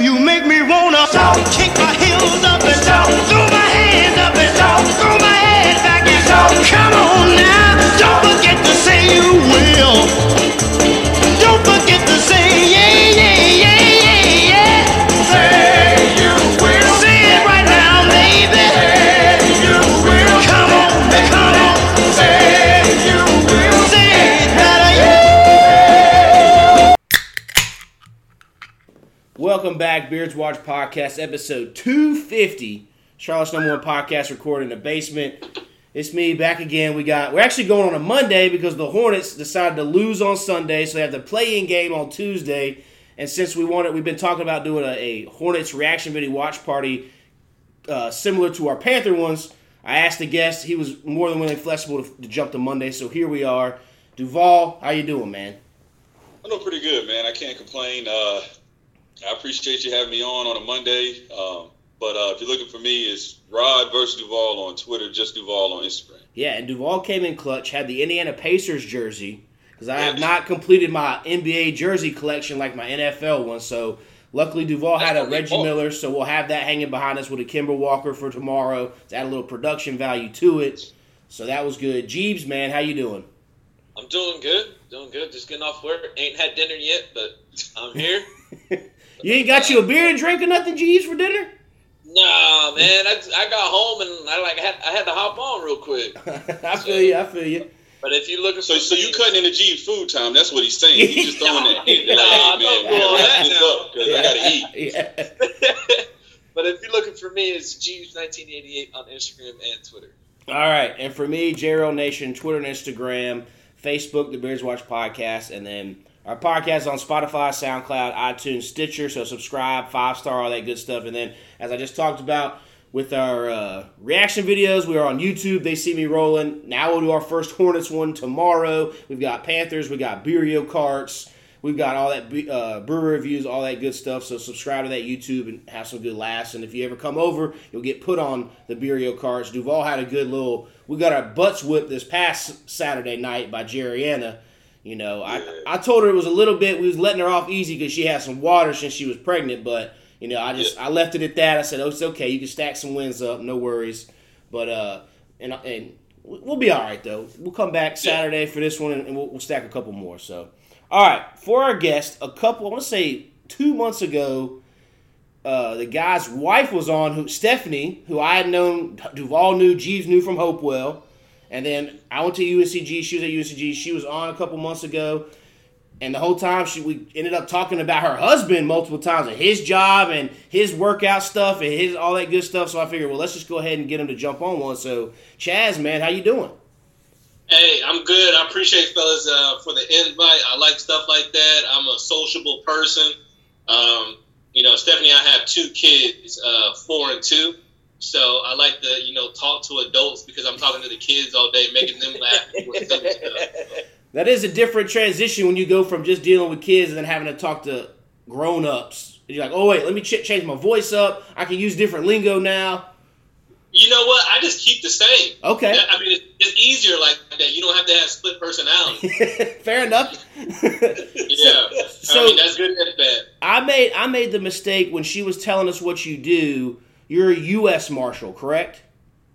You make me wanna kick my heels up and throw my hands up Welcome back, Beards Watch Podcast, episode 250. Charlotte's number one podcast recorded in the basement. It's me back again. We got we're actually going on a Monday because the Hornets decided to lose on Sunday, so they have the play-in game on Tuesday. And since we wanted, we've been talking about doing a, a Hornets reaction video watch party uh, similar to our Panther ones. I asked the guest; he was more than willing, flexible to, to jump to Monday. So here we are. Duvall, how you doing, man? I'm doing pretty good, man. I can't complain. Uh, I appreciate you having me on on a Monday. Um, but uh, if you're looking for me, it's Rod versus Duvall on Twitter, just Duvall on Instagram. Yeah, and Duvall came in clutch, had the Indiana Pacers jersey because I have not completed my NBA jersey collection like my NFL one. So luckily Duvall had a Reggie cool. Miller, so we'll have that hanging behind us with a Kemba Walker for tomorrow to add a little production value to it. So that was good. Jeebs, man, how you doing? I'm doing good, doing good. Just getting off work. Ain't had dinner yet, but I'm here. You ain't got you a beer and drink or nothing, Jeebs, for dinner? nah, man, I, I got home and I like had I had to hop on real quick. I feel you. I feel you. But if you looking So, so you cutting into G's food time? That's what he's saying. He's just throwing that hit. Like, Nah, hey, don't man, blow man, that wrap this up because I gotta eat. Yeah. but if you're looking for me, it's Jeebs1988 on Instagram and Twitter. All right, and for me, JRL Nation, Twitter and Instagram, Facebook, the Bears Watch Podcast, and then our podcast on Spotify, SoundCloud, iTunes, Stitcher. So subscribe, five star, all that good stuff. And then, as I just talked about with our uh, reaction videos, we are on YouTube. They see me rolling. Now we'll do our first Hornets one tomorrow. We've got Panthers, we got Beerio Karts. We've got all that uh, brewer reviews, all that good stuff. So subscribe to that YouTube and have some good laughs. And if you ever come over, you'll get put on the Beerio Karts. Duvall had a good little. We got our butts whipped this past Saturday night by Jerriana. You know, I I told her it was a little bit. We was letting her off easy because she had some water since she was pregnant. But you know, I just I left it at that. I said, oh, it's okay. You can stack some wins up, no worries. But uh, and and we'll be all right though. We'll come back Saturday for this one, and we'll, we'll stack a couple more. So. All right, for our guest, a couple, I want to say two months ago, uh, the guy's wife was on, who Stephanie, who I had known, Duvall knew, Jeebs knew from Hopewell. And then I went to UNCG. she was at UNCG. she was on a couple months ago. And the whole time she we ended up talking about her husband multiple times and his job and his workout stuff and his all that good stuff. So I figured, well, let's just go ahead and get him to jump on one. So Chaz, man, how you doing? Hey, I'm good. I appreciate fellas uh, for the invite. I like stuff like that. I'm a sociable person. Um, you know, Stephanie, I have two kids, uh, four and two. So I like to, you know, talk to adults because I'm talking to the kids all day, making them laugh. with silly stuff. That is a different transition when you go from just dealing with kids and then having to talk to grown ups. You're like, oh wait, let me ch- change my voice up. I can use different lingo now. You know what? I just keep the same. Okay, I mean, it's, it's easier like that. You don't have to have split personality. fair enough. Yeah. so- I mean, that's good and bad. I made I made the mistake when she was telling us what you do. You're a U.S. Marshal, correct?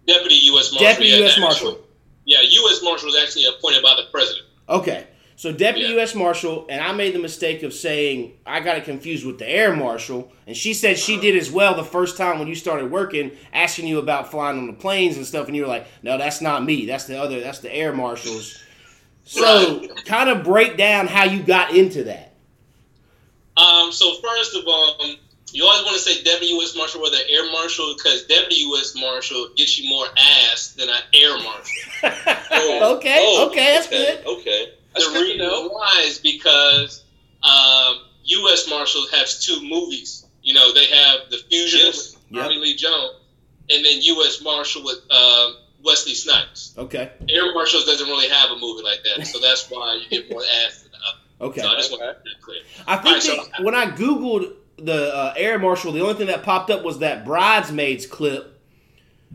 Deputy U.S. Marshal. Deputy yeah, U.S. Marshal. Yeah, U.S. Marshal was actually appointed by the president. Okay. So deputy Yeah. U.S. Marshal, and I made the mistake of saying I got it confused with the Air Marshal, and she said she did as well the first time when you started working, asking you about flying on the planes and stuff, and you were like, "No, that's not me. That's the other. That's the Air Marshals." So, kind of break down how you got into that. Um, so first of all, um, you always want to say Deputy U.S. Marshal or the Air Marshal because Deputy U.S. Marshal gets you more ass than an Air Marshal. okay, Oh, okay, that's okay, good. Okay. the reason why is because um, U.S. Marshals has two movies. You know, they have the Fugitive Yes. with Tommy Lee Jones, and then U.S. Marshal with um, Wesley Snipes. Okay, Air Marshals doesn't really have a movie like that, so that's why you get more ass than the other. okay. So I just want to make that clear. I think Alright, so- that when I googled the uh, air marshal, the only thing that popped up was that bridesmaids clip.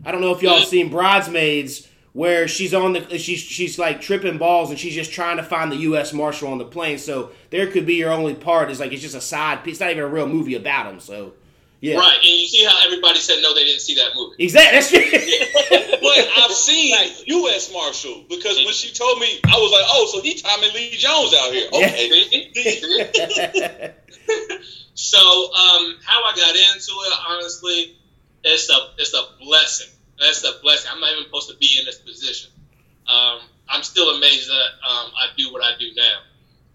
I don't know if y'all seen bridesmaids where she's on the she's she's like tripping balls and she's just trying to find the U.S. Marshal on the plane. So there could be your only part is like it's just a side piece. It's not even a real movie about him. So yeah, Right, and you see how everybody said no, they didn't see that movie. exactly. That's true. But I've seen U.S. Marshal because when she told me, I was like, oh, so he Tommy Lee Jones out here. Okay. so um, how I got into it, honestly, it's a it's a blessing. That's a blessing. I'm not even supposed to be in this position. Um, I'm still amazed that um, I do what I do now.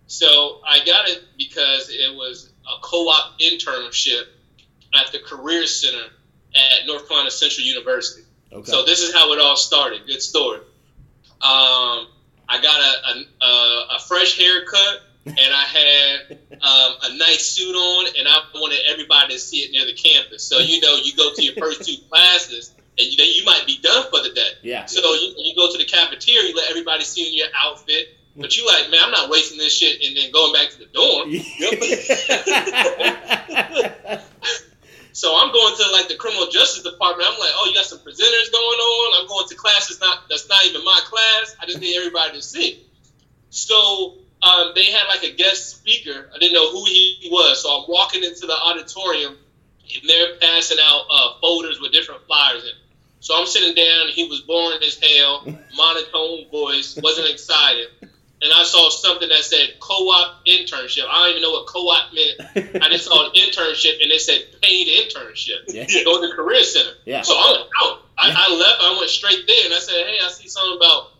So I got it because it was a co-op internship at the Career Center at North Carolina Central University. okay. So this is how it all started. Good story. Um, I got a, a, a, a fresh haircut and I had um, a nice suit on, and I wanted everybody to see it near the campus. So you know, you go to your first two classes, and you, then you might be done for the day. yeah. So you, you go to the cafeteria, you let everybody see in your outfit, but you like, man, I'm not wasting this shit and then going back to the dorm. So I'm going to like the criminal justice department. I'm like, oh, you got some presenters going on. I'm going to classes not that's not even my class. I just need everybody to see. So um, they had like a guest speaker. I didn't know who he was. So I'm walking into the auditorium, and they're passing out uh, folders with different flyers in. So I'm sitting down. He was boring as hell, monotone voice, wasn't excited. And I saw something that said co-op internship. I don't even know what co-op meant. I just saw an internship and it said paid internship. Yeah. Go to the career center. Yeah. So I'm out. I, I left. I went straight there and I said, "Hey, I see something about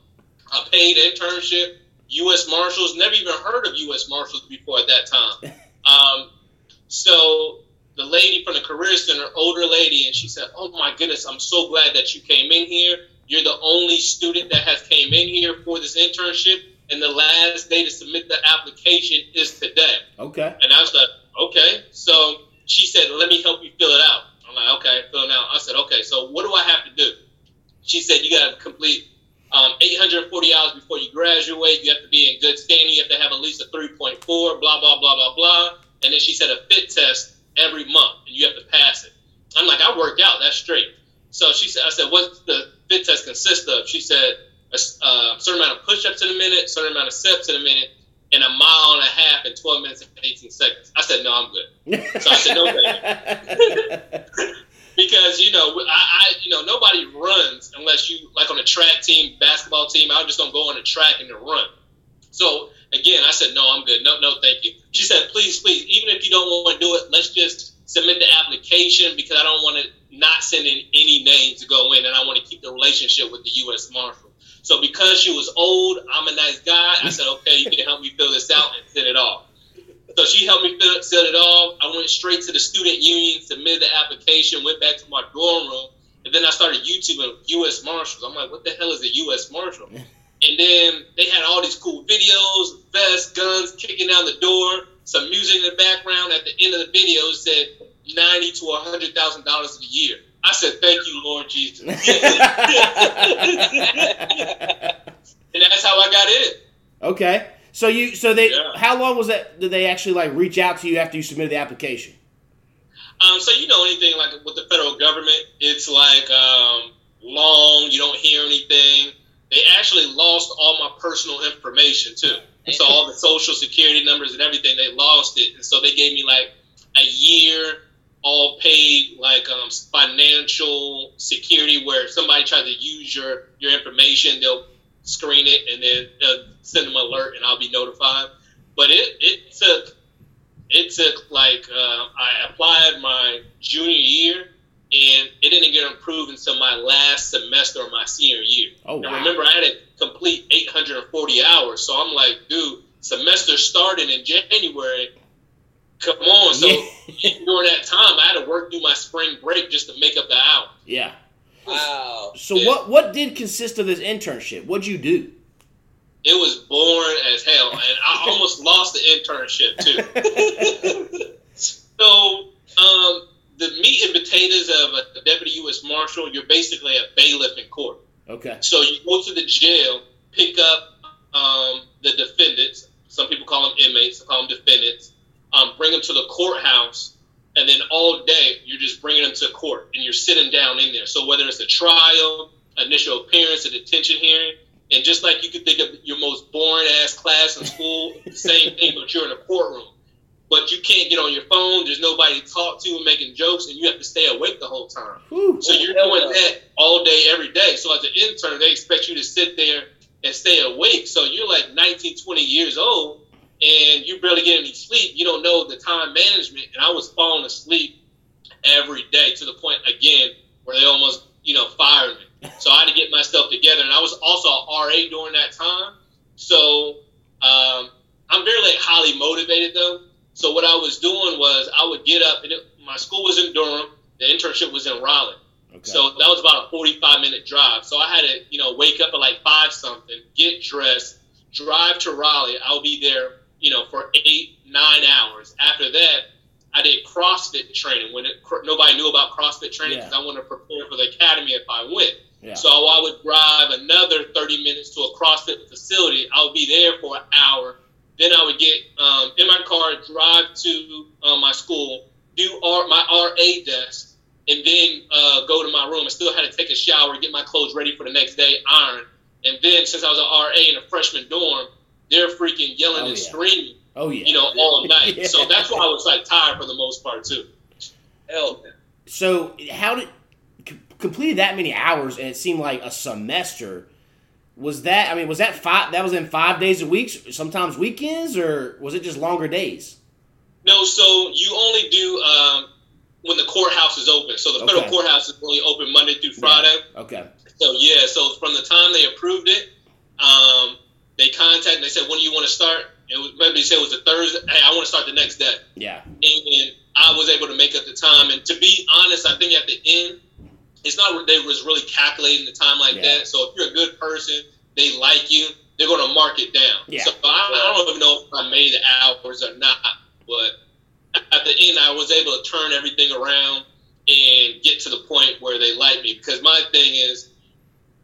a paid internship. U.S. Marshals. Never even heard of U.S. Marshals before at that time. Um, so the lady from the career center, older lady, and she said, "Oh my goodness, I'm so glad that you came in here. You're the only student that has came in here for this internship, and the last day to submit the application is today." okay. And I was like, okay. So she said, let me help you fill it out. I'm like, okay, fill it out. I said, okay, so what do I have to do? She said, you got to complete um, 840 hours before you graduate. You have to be in good standing. You have to have at least a 3.4, blah, blah, blah, blah, blah. And then she said a fit test every month, and you have to pass it. I'm like, I work out. That's straight. So she said, I said, what's the fit test consist of? She said, a s- uh, certain amount of push-ups in a minute, certain amount of steps in a minute, and a mile and a half in 12 minutes and 18 seconds. I said, no, I'm good. So I said, no, because you know I, I you know nobody runs unless you like on a track team basketball team. I'm just don't go on a track and run. So again i said no i'm good. No no thank you. She said please please even if you don't want to do it let's just submit the application because i don't want to not send in any names to go in and i want to keep the relationship with the u.s marshal so because she was old i'm a nice guy i said okay you can help me fill this out and send it off so she helped me fill, fill it off. I went straight to the student union, submitted the application, went back to my dorm room, and then I started YouTubing U.S. Marshals. I'm like, what the hell is a U.S. Marshal? And then they had all these cool videos, vests, guns kicking down the door, some music in the background. At the end of the video, it said ninety to a hundred thousand dollars a year. I said, thank you, Lord Jesus. and that's how I got in. okay. So you so they Yeah. how long was that did they actually like reach out to you after you submitted the application? Um, so you know anything like with the federal government, it's like um, long. You don't hear anything. They actually lost all my personal information too. So all the social security numbers and everything, they lost it. And so they gave me like a year, all paid, like um, financial security, where if somebody tries to use your your information, they'll screen it and then they'll send them an alert, and I'll be notified. But it it took it took like uh, I applied my junior year, and it didn't get approved until my last semester of my senior year. Oh And wow. remember, I had to complete 840 hours, so I'm like, dude, semester starting in January. Come on! So during that time, I had to work through my spring break just to make up the hours. Yeah. Wow. So Yeah. what what did consist of this internship? What'd you do? It was boring as hell, and I almost lost the internship too. So, um, the meat and potatoes of a deputy U.S. Marshal, you're basically a bailiff in court. Okay. So you go to the jail, pick up um, the defendants. Some people call them inmates, I call them defendants. Um, bring them to the courthouse, and then all day you're just bringing them to court, and you're sitting down in there. So whether it's a trial, initial appearance, a detention hearing. And just like you could think of your most boring ass class in school, same thing, but you're in a courtroom. But you can't get on your phone. There's nobody to talk to and making jokes, and you have to stay awake the whole time. So you're doing that all day, every day. So as an intern, they expect you to sit there and stay awake. So you're like 19, 20 years old, and you barely get any sleep. You don't know the time management. And I was falling asleep every day to the point again where they almost, you know, fired me. So I had to get myself together. And I was also a RA during that time. So um, I'm very like highly motivated though. So what I was doing was I would get up and it, my school was in Durham. The internship was in Raleigh. Okay. So that was about a 45 minute drive. So I had to, you know, wake up at like five something, get dressed, drive to Raleigh. I'll be there, you know, for eight, nine hours. After that, I did CrossFit training when it, nobody knew about CrossFit training Yeah. because I wanted to prepare for the academy if I went. yeah. So I would drive another 30 minutes to a CrossFit facility. I would be there for an hour. Then I would get um, in my car, drive to uh, my school, do R- my RA desk, and then uh, go to my room. I still had to take a shower, get my clothes ready for the next day, iron. And then since I was an RA in a freshman dorm, they're freaking yelling Oh, and yeah. screaming, oh yeah. you know, all night. Yeah. So that's why I was like tired for the most part too. Hell, man. So how did c- completed that many hours and it seemed like a semester? Was that I mean was that five that was in five days a week sometimes weekends or was it just longer days? No, so you only do um, when the courthouse is open. So the federal Okay. courthouse is only open Monday through Friday. Okay. So yeah, so from the time they approved it, um, they contacted. Me, they said, "When do you want to start?" It was maybe they said it was a Thursday. Hey, I want to start the next day, Yeah. and I was able to make up the time. And to be honest, I think at the end, it's not they was really calculating the time like Yeah. that. So if you're a good person, they like you, they're going to mark it down. Yeah. So I, I don't even know if I made the hours or not, but at the end, I was able to turn everything around and get to the point where they like me. Because my thing is,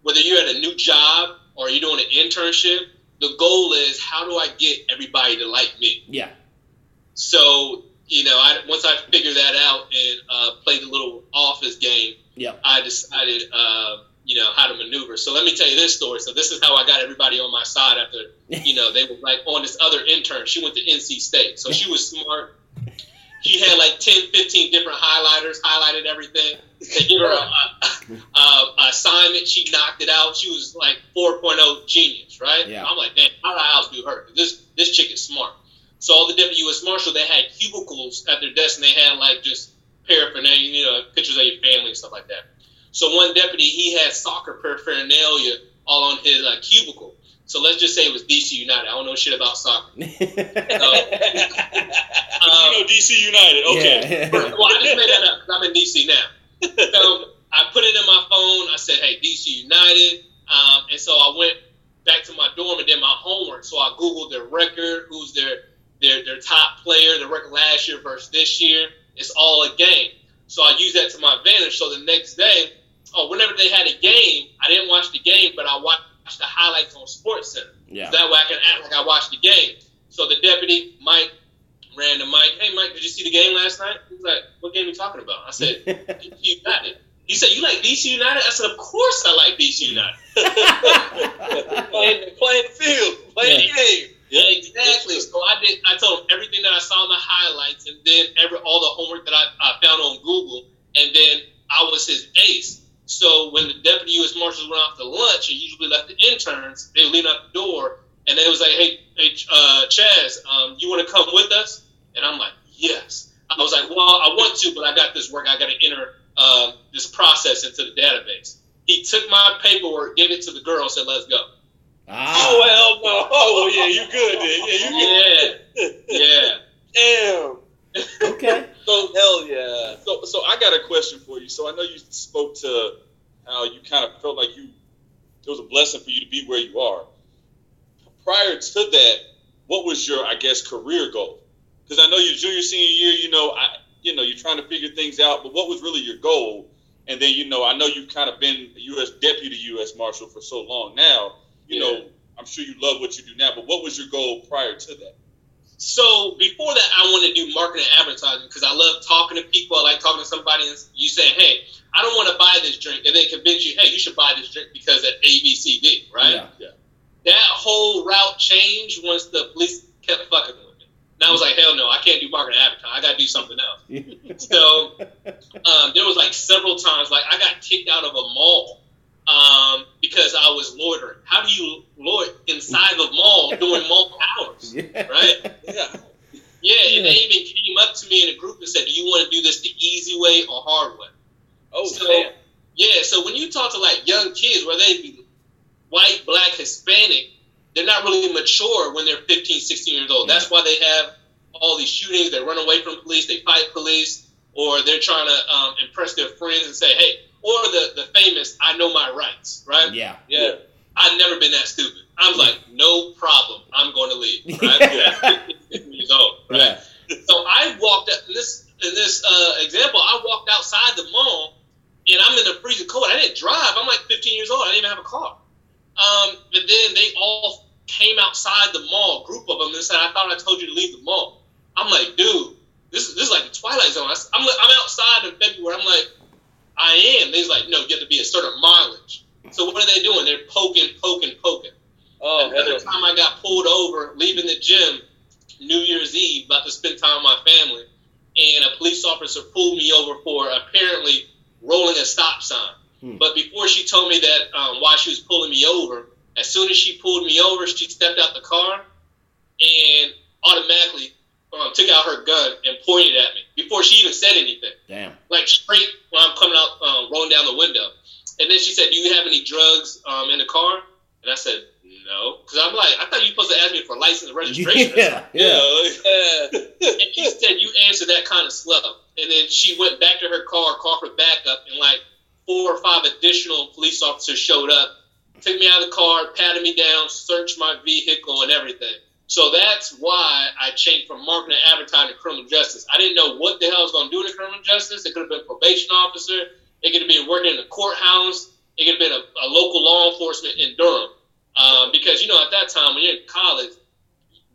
whether you're at a new job or you're doing an internship, the goal is how do I get everybody to like me? Yeah. So, you know, I, once I figured that out and uh, played a little office game, Yep. I decided, uh, you know, how to maneuver. So let me tell you this story. So this is how I got everybody on my side after, you know, they were like on this other intern. She went to NC State. So she was smart. She had like 10, 15 different highlighters, highlighted everything. They give her a, a, a assignment. She knocked it out. She was like 4.0 genius, right? Yeah. I'm like, damn, how do I outdo her? This, this chick is smart. So all the deputy U.S. Marshal, they had cubicles at their desk, and they had like just paraphernalia, you know, pictures of your family and stuff like that. So one deputy, he had soccer paraphernalia all on his uh, cubicle. So let's just say it was DC United. I don't know shit about soccer. yeah. Um, you know DC United. Okay. well, I just made that up 'cause I'm in DC now. So I put it in my phone. I said, "Hey, DC United," um, and so I went back to my dorm and did my homework. So I googled their record, who's their their their top player, the record last year versus this year. It's all a game. So I used that to my advantage. So the next day, oh, whenever they had a game, I didn't watch the game, but I watched the highlights on Sports Center. yeah. That way I can act like I watched the game. So the deputy, Mike, ran to Mike. Hey, Mike, did you see the game last night? He's like, what game are you talking about? I said, DC United. He said, you like DC United? I said, of course I like DC United. playing, playing the field, playing the game. Yeah, exactly. So I did. I told him everything that I saw in the highlights, and then every all the homework that I, I found on Google, and then I was his ace. So when the deputy U.S. marshals went off to lunch, and usually left the interns, they would lean out the door, and they was like, "Hey, hey, uh, Chaz, um, you want to come with us?" And I'm like, "Yes." I was like, "Well, I want to, but I got this work. I got to enter um, this process into the database." He took my paperwork, gave it to the girl, said, "Let's go." ah. Oh hell no! Oh yeah, you good then? Yeah, you good? Yeah, yeah. Damn. Okay. So hell yeah. So, so I got a question for you. So I know you spoke to how you kind of felt like you it was a blessing for you to be where you are. Prior to that, what was your, I guess, career goal? Because I know your junior senior year, you know, I, you know, you're trying to figure things out. But what was really your goal? And then, you know, I know you've kind of been U.S. deputy U.S. Marshal for so long now. You Yeah. know, I'm sure you love what you do now. But what was your goal prior to that? So before that, I wanted to do marketing and advertising because I love talking to people. I like talking to somebody and you say, "Hey, I don't want to buy this drink," and they convince you, "Hey, you should buy this drink because of A, B, C, D." Right? Yeah. Yeah. That whole route changed once the police kept fucking with me. And I was like, "Hell no, I can't do marketing and advertising. I got to do something else." So um, there was like several times, like I got kicked out of a mall um, because I was loitering. How do you loiter inside of a mall during mall hours? Yeah. Right? Yeah. Yeah, and they even me in a group and said, "Do you want to do this the easy way or hard way?" Oh, So- damn. Yeah, so when you talk to like young kids, whether they be white, black, Hispanic, they're not really mature when they're 15, 16 years old. That's why they have all these shootings. They run away from police, they fight police, or they're trying to um, impress their friends and say, "Hey," or the the famous, "I know my rights," right? Yeah. Yeah. I've never been that stupid. I'm like, "No problem, I'm going to leave." Right? Yeah. 15 years old, right? Yeah. Walked up in this in this uh, example. I walked outside the mall, and I'm in the freezing cold. I didn't drive. I'm like 15 years old. I didn't even have a car. Um, but then they all came outside the mall, group of them, and said, "I thought I told you to leave the mall." I'm like, dude, this is this is like the Twilight Zone. I'm I'm outside in February. I'm like, I am. They's like, no, you have to be a certain mileage. So what are they doing? They're poking, poking, poking. Oh, Another time I got pulled over leaving the gym New Year's Eve, about to spend time with my family, and a police officer pulled me over for apparently rolling a stop sign. Hmm. But before she told me that um, why she was pulling me over, as soon as she pulled me over, she stepped out the car and automatically um, took out her gun and pointed at me before she even said anything Damn. like straight when I'm coming out, um, rolling down the window. And then she said, "Do you have any drugs um, in the car?" And I said, "No," because I'm like, I thought you were supposed to ask me for license and registration. Yeah. Yeah. Yeah. And she said, "You answered that kind of slow." And then she went back to her car, called for backup, and like four or five additional police officers showed up, took me out of the car, patted me down, searched my vehicle and everything. So that's why I changed from marketing and advertising to criminal justice. I didn't know what the hell I was going to do in the criminal justice. It could have been probation officer. It could have been working in the courthouse. It could have been a, a local law enforcement in Durham. Um, because you know, at that time when you're in college,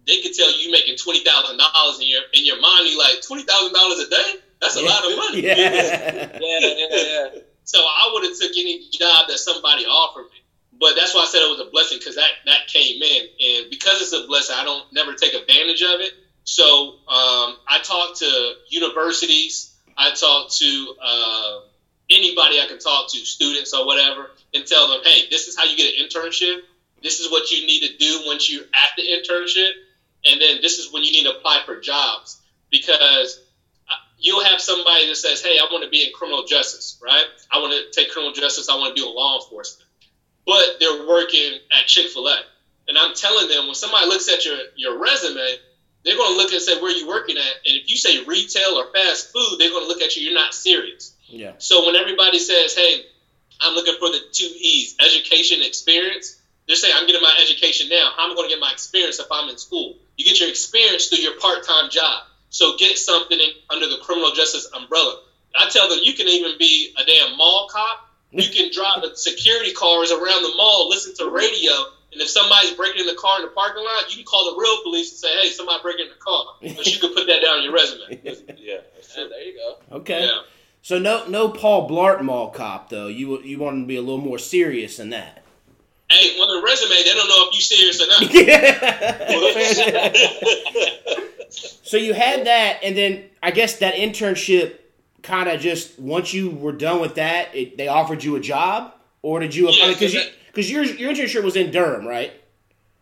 they could tell you making twenty thousand dollars in your in your mind. You like twenty thousand dollars a day. That's a lot of money. Yeah. Yeah, yeah, yeah. So I would have took any job that somebody offered me. But that's why I said it was a blessing because that that came in, and because it's a blessing, I don't never take advantage of it. So um, I talk to universities, I talk to uh, anybody I can talk to, students or whatever, and tell them, hey, this is how you get an internship. This is what you need to do once you're at the internship, and then this is when you need to apply for jobs because uh, you'll have somebody that says, "Hey, I want to be in criminal justice, right? I want to take criminal justice. I want to do law enforcement," but they're working at Chick Fil A, and I'm telling them when somebody looks at your your resume, they're going to look and say, "Where are you working at?" And if you say retail or fast food, they're going to look at you. You're not serious. Yeah. So when everybody says, "Hey, I'm looking for the two E's: education, experience," they're saying, "I'm getting my education now. How am I going to get my experience if I'm in school?" You get your experience through your part-time job. So get something in, under the criminal justice umbrella. I tell them you can even be a damn mall cop. You can drive the security cars around the mall, listen to radio, and if somebody's breaking in the car in the parking lot, you can call the real police and say, "Hey, somebody breaking in the car." But you can put that down on your resume. Yeah, Yeah, there you go. Okay. Yeah. So no no Paul Blart Mall cop though. You you want to be a little more serious than that. Hey, on the resume, they don't know if you serious or not. so you had that, and then I guess that internship kind of just once you were done with that, it, they offered you a job, or did you? Yeah, Because so you because your your internship was in Durham, right?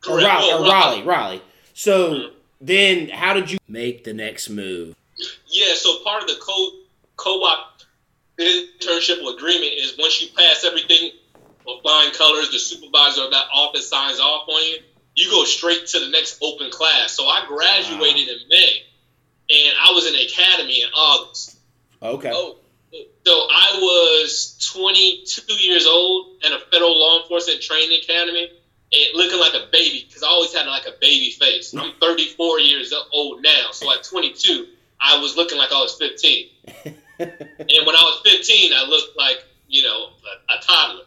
Oh, or Correct. Raleigh, Well, or Raleigh, Raleigh. So mm-hmm. then, how did you make the next move? Yeah, so part of the co co-op internship agreement is once you pass everything with flying colors, the supervisor of that office signs off on you, you go straight to the next open class. So I graduated in May, and I was in the academy in August. Okay. Oh, So I was 22 years old in a federal law enforcement training academy, and looking like a baby because I always had like a baby face. I'm 34 years old now, so at 22, I was looking like I was 15. and when I was 15, I looked like you know a, a toddler.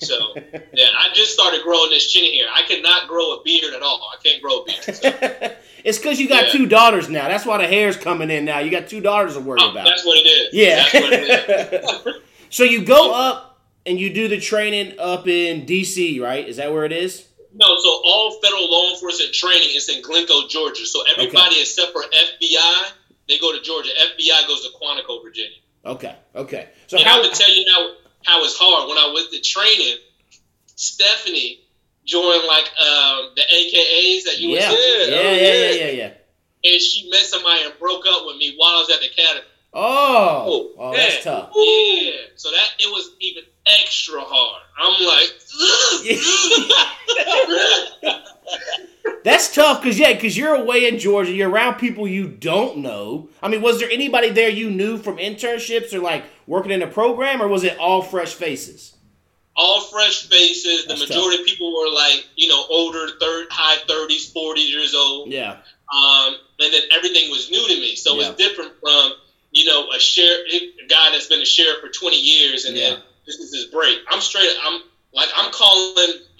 So yeah, I just started growing this chin here. I cannot grow a beard at all. I can't grow a beard. So, It's because you got Yeah. two daughters now. That's why the hair's coming in now. You got two daughters to worry Oh, about. that's what it is. Yeah. That's what it is. so you go up and you do the training up in DC, right? Is that where it is? No, so all federal law enforcement training is in Glynco, Georgia. So everybody except for FBI, they go to Georgia. FBI goes to Quantico, Virginia. Okay. Okay. So and how? I'm gonna tell you now how it's hard. When I went to training, Stephanie joined like um, the AKAs that you Yeah. was Yeah. in, Yeah. Yeah. Yeah. Yeah. and she met somebody and broke up with me while I was at the academy. Oh. Oh, that's tough. Yeah, so that it was even extra hard. I'm like, That's tough because yeah, because you're away in Georgia, you're around people you don't know. I mean, was there anybody there you knew from internships or like working in a program, or was it all fresh faces? all fresh faces. The That's majority of people were like, you know, older, third, high thirties, forty years old. Yeah, Um, and then everything was new to me, so Yeah. it's different from you know a sheriff, a guy that's been a sheriff for twenty years, and Yeah. then this is his break. I'm straight. I'm like I'm calling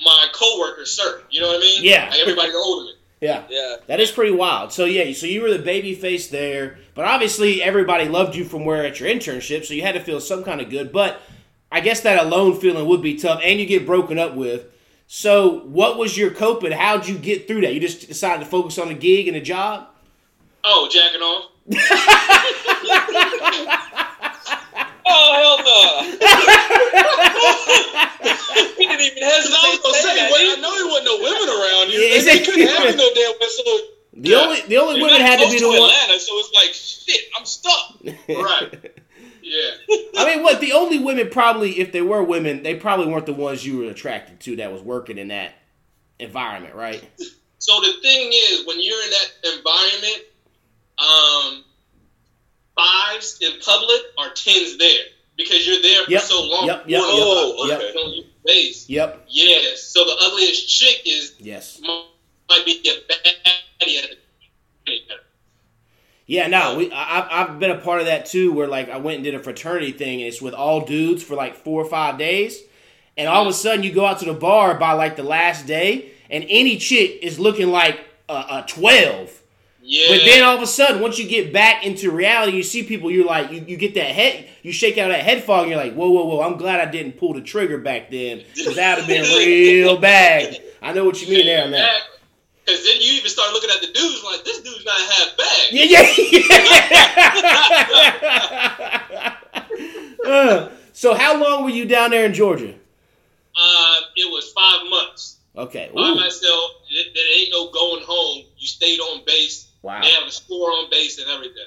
my coworker sir. You know what I mean? Yeah. Like everybody older than me. yeah, Yeah. that is pretty wild. So yeah, so you were the baby face there, but obviously everybody loved you from where at your internship, so you had to feel some kind of good. But I guess that alone feeling would be tough, and you get broken up with. So what was your coping? How'd you get through that? You just decided to focus on a gig and a job. Oh, jacking off. Oh hell no! he didn't even Cause hesitate. I was gonna to say, that, well, did I know there wasn't no women around you. Yeah, Yeah, exactly. you couldn't have me no damn whistle. The Yeah. only the only You're women not had to be close the one. Atlanta, so it's like shit. I'm stuck. Right. Yeah. I mean, what the only women probably, if they were women, they probably weren't the ones you were attracted to that was working in that environment, right? So the thing is, when you're in that environment, um, fives in public are tens there because you're there for Yep, so long. yep, yep, Oh, yep, okay. yep. Face. Yep. Yes. So the ugliest chick is Yes. Might be a the Yeah. No, we. I, I've- I've been a part of that too, where like I went and did a fraternity thing, and it's with all dudes for like four or five days, and all of a sudden you go out to the bar by like the last day, and any chick is looking like a, a twelve. Yeah. But then all of a sudden, once you get back into reality, you see people. You're like, you, you get that head, you shake out that head fog. And you're like, whoa, whoa, whoa! I'm glad I didn't pull the trigger back then, because that'd have been real bad. I know what you mean there, man. Because then you even start looking at the dudes like this dude's not half bad. Yeah, yeah. Uh, so, how long were you down there in Georgia? Uh, it was five months Okay. by Ooh. myself. There there ain't no going home. You stayed on base. Wow. They have a score on base and everything.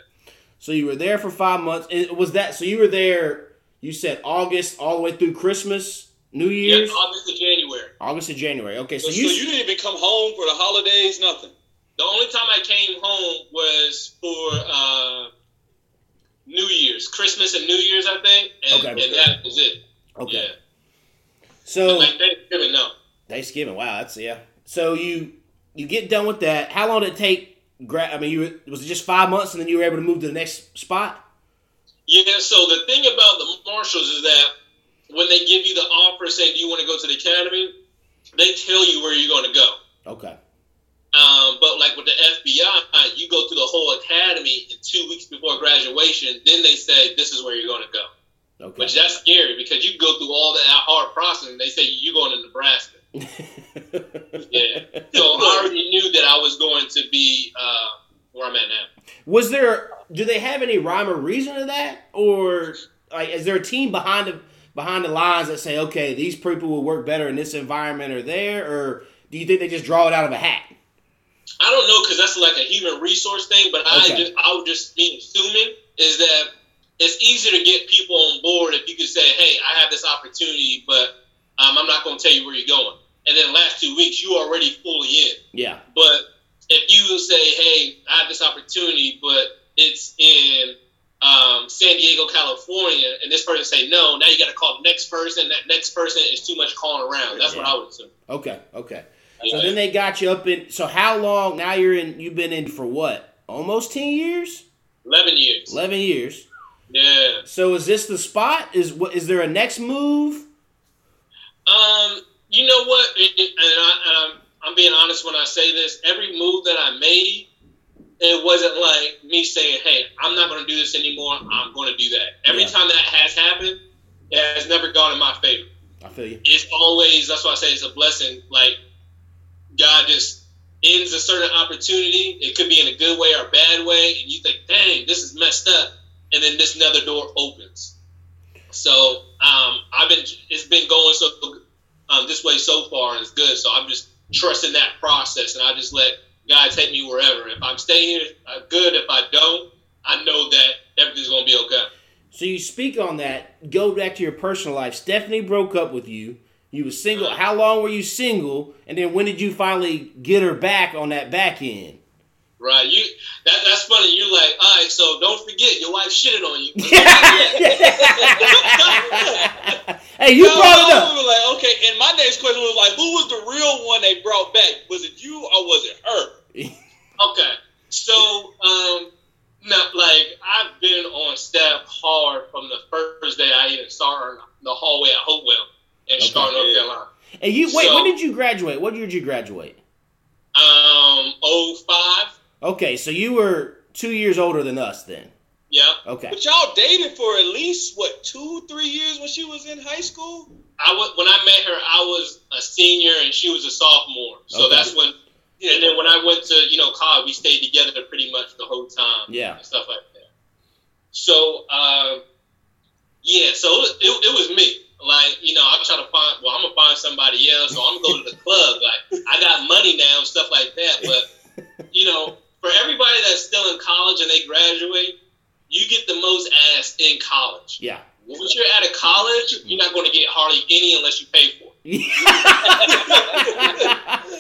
So you were there for five months. It was that? So you were there? You said August all the way through Christmas, New Year's? Yeah, August to January. August to January. Okay, so So, you. you didn't even come home for the holidays, nothing. The only time I came home was for uh, New Year's, Christmas and New Year's, I think, and, Okay. and that was it. okay. Yeah. So Like Thanksgiving, no. Thanksgiving. Wow, that's yeah. So you you get done with that. How long did it take? Gra- I mean, you were, was it just five months, and then you were able to move to the next spot? Yeah, so the thing about the marshals is that when they give you the offer, say, do you want to go to the academy? They tell you where you're going to go. Okay. Um, but like with the FBI, you go through the whole academy in two weeks before graduation. Then they say this is where you're going to go, Okay. which that's scary because you go through all that hard process. And they say you're going to Nebraska. Yeah. So I already knew that I was going to be uh, where I'm at now. was there? Do they have any rhyme or reason to that, or like is there a team behind the behind the lines that say, okay, these people will work better in this environment or there, or do you think they just draw it out of a hat? I don't know because that's like a human resource thing, but I just I would just be assuming is that it's easier to get people on board if you could say, hey, I have this opportunity, but um, I'm not going to tell you where you're going. And then last two weeks, you already fully in. Yeah. But if you say, hey, I have this opportunity, but it's in um, San Diego, California, and this person say no, now you got to call the next person. That next person is too much calling around. That's what I would assume. Okay. Okay. So then they got you up in. So how long? Now you're in. You've been in for what? Almost ten years. 11 years. Eleven years. Yeah. So is this the spot? Is what? Is there a next move? Um, you know what? It- it- and I, um, I'm being honest when I say this. Every move that I made it wasn't like me saying, "Hey, I'm not going to do this anymore. I'm going to do that." Every Yeah. time that has happened, it has never gone in my favor. I feel you. It's always that's why I say it's a blessing. Like God just ends a certain opportunity. It could be in a good way or a bad way, and you think, "Dang, this is messed up," and then this another door opens. So um, I've been it's been going so um, this way so far, and it's good. So I'm just trusting that process, and I just let God take me wherever. If I'm staying here, uh, good. If I don't, I know that everything's gonna be okay. So you speak on that. Go back to your personal life. Stephanie broke up with you. You were single. How long were you single? And then when did you finally get her back on that back end? Right, you that, that's funny. You're like, all right, so don't forget your wife shitted on you. hey, you No, brought it up. like, okay. And my next question was like, who was the real one they brought back? Was it you or was it her? Okay, so um, no, like I've been on staff hard from the first day I even started the hallway at Hopewell in Okay. Charlotte, North Yeah. Carolina. And you wait. So- when did you graduate? What year did you graduate? Um, 05, Okay, so you were two years older than us then. Yeah. Okay. But y'all dated for at least what two, three years when she was in high school. I was when I met her, I was a senior and she was a sophomore. So Okay. that's when. And then when I went to you know college, we stayed together pretty much the whole time. Yeah. and stuff like that. So, um, yeah, so it, it, it was me. Like, you know, I try to find, well, I'm going to find somebody else, or I'm going to go to the club. Like, I got money now and stuff like that. But, you know, for everybody that's still in college and they graduate, you get the most ass in college. Yeah. Once you're out of college, you're not going to get hardly any unless you pay for it.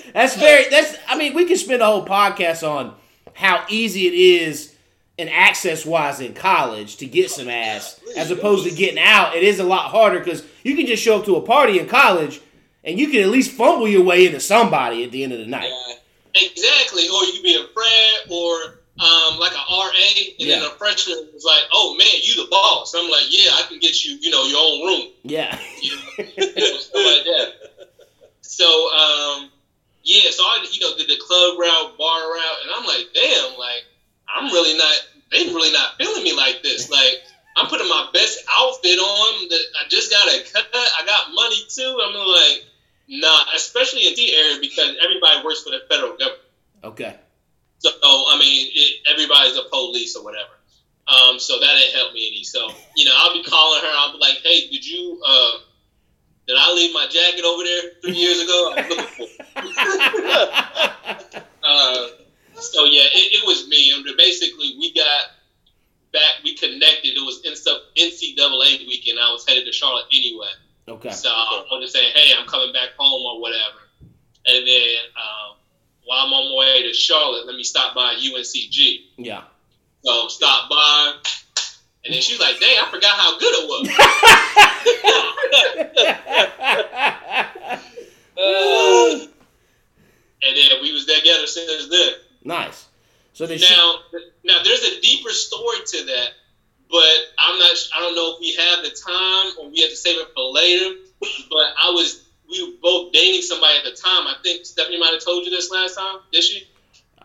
that's very. That's. I mean, we could spend a whole podcast on how easy it is, and access wise, in college to get some ass, as opposed to getting out. It is a lot harder because you can just show up to a party in college, and you can at least fumble your way into somebody at the end of the night. Exactly. Or you could be a friend or um, like a RA, and then Yeah. a freshman was like, "Oh man, you the boss." I'm like, "Yeah, I can get you, you know, your own room." Yeah. You know, you know, stuff like that. So, um, yeah, so I, you know, did the club route, bar route, and I'm like, damn, like, I'm really not, they really not feeling me like this. Like, I'm putting my best outfit on. That I just got a cut. I got money too. I'm like, nah, especially in the area because everybody works for the federal government. Okay. So A police or whatever. Um, so that didn't help me any. So you know, I'll be calling her. I'll be like, "Hey, did you? Uh, did I leave my jacket over there three years ago? I'm looking for." it." uh, so yeah, it, it was me. And basically, we got back. We connected. It was NCAA weekend. I was headed to Charlotte anyway. okay. So I was just saying, hey, I'm coming back home or whatever. And then um, while I'm on my way to Charlotte, let me stop by UNCG. Yeah. So stop by. And then she's like, dang, I forgot how good it was. and then we was together since then. nice. So she, Now, now there's a deeper story to that, but I'm not. I don't know if we have the time or we have to save it for later. But I was. We were both dating somebody at the time. I think Stephanie might have told you this last time. Did she?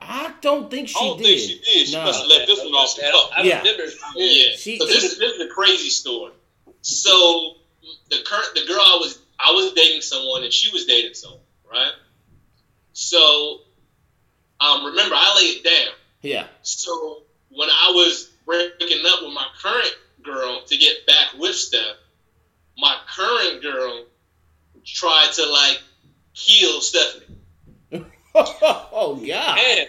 I don't think she I don't did. think she did. She No. must have left this one off the cuff. I Yeah. remember. Yeah. She- so this is this is a crazy story. So the current the girl I was I was dating someone and she was dating someone, right? So um, remember I laid it down. Yeah. So when I was breaking up with my current girl to get back with Steph, my current girl tried to like kill Stephanie. oh God. And,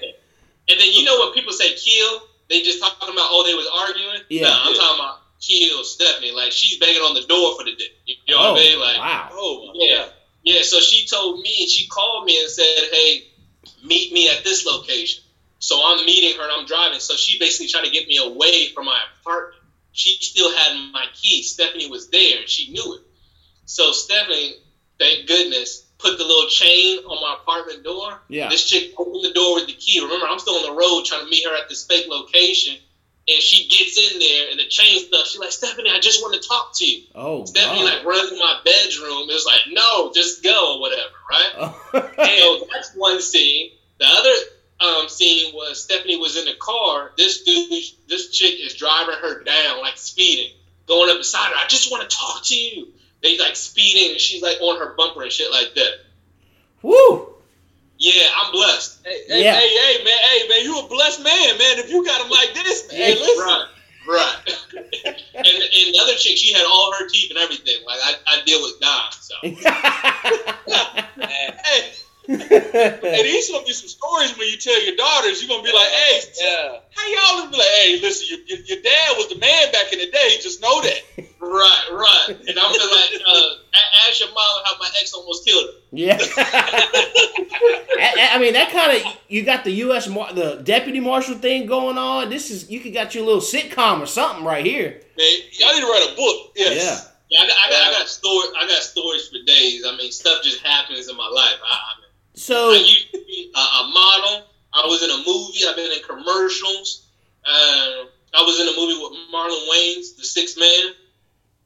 and then you know when people say kill, they just talking about oh they was arguing. Yeah. Nah, I'm talking about kill Stephanie. Like she's banging on the door for the dick. You know oh, what I oh, mean? Like wow. Oh my yeah. Yeah, so she told me and she called me and said, Hey, meet me at this location. So I'm meeting her and I'm driving. So she basically tried to get me away from my apartment. She still had my key. Stephanie was there and she knew it. So Stephanie, thank goodness, put the little chain on my apartment door. Yeah. This chick opened the door with the key. Remember, I'm still on the road trying to meet her at this fake location. And she gets in there and the chain stuff. She's like, Stephanie, I just want to talk to you. Oh Stephanie God. like runs in my bedroom. It's like, no, just go or whatever, right? Oh. And that's one scene. The other um, scene was Stephanie was in the car. This dude, this chick is driving her down, like speeding, going up beside her. I just want to talk to you. They like speeding, and she's like on her bumper and shit like that. Woo! Yeah, I'm blessed. Hey, hey, Yeah. hey, hey, man, hey, man, you a blessed man, man. If you got him like this, man, hey, listen. Right, right. and, and the other chick, she had all her teeth and everything. Like I, I deal with Don, so Hey, hey, these gonna be some stories when you tell your daughters. You're gonna be like, hey, Yeah. how y'all gonna be like, hey, listen, your, your, your dad was the man back in the day. Just know that. right, right. And I'm just like, uh, a- ask your mom how my ex almost killed her. yeah. I, I mean, that kind of you got the U.S. Mar- the deputy marshal thing going on. This is you could got your little sitcom or something right here. Man, y'all need to write a book. Yes. Yeah, I got, I got, I got story, I got stories for days. I mean, stuff just happens in my life. I, I, mean, So I used to be a, a model. I was in a movie. I've been in commercials. Uh, I was in a movie with Marlon Wayans, The Sixth Man.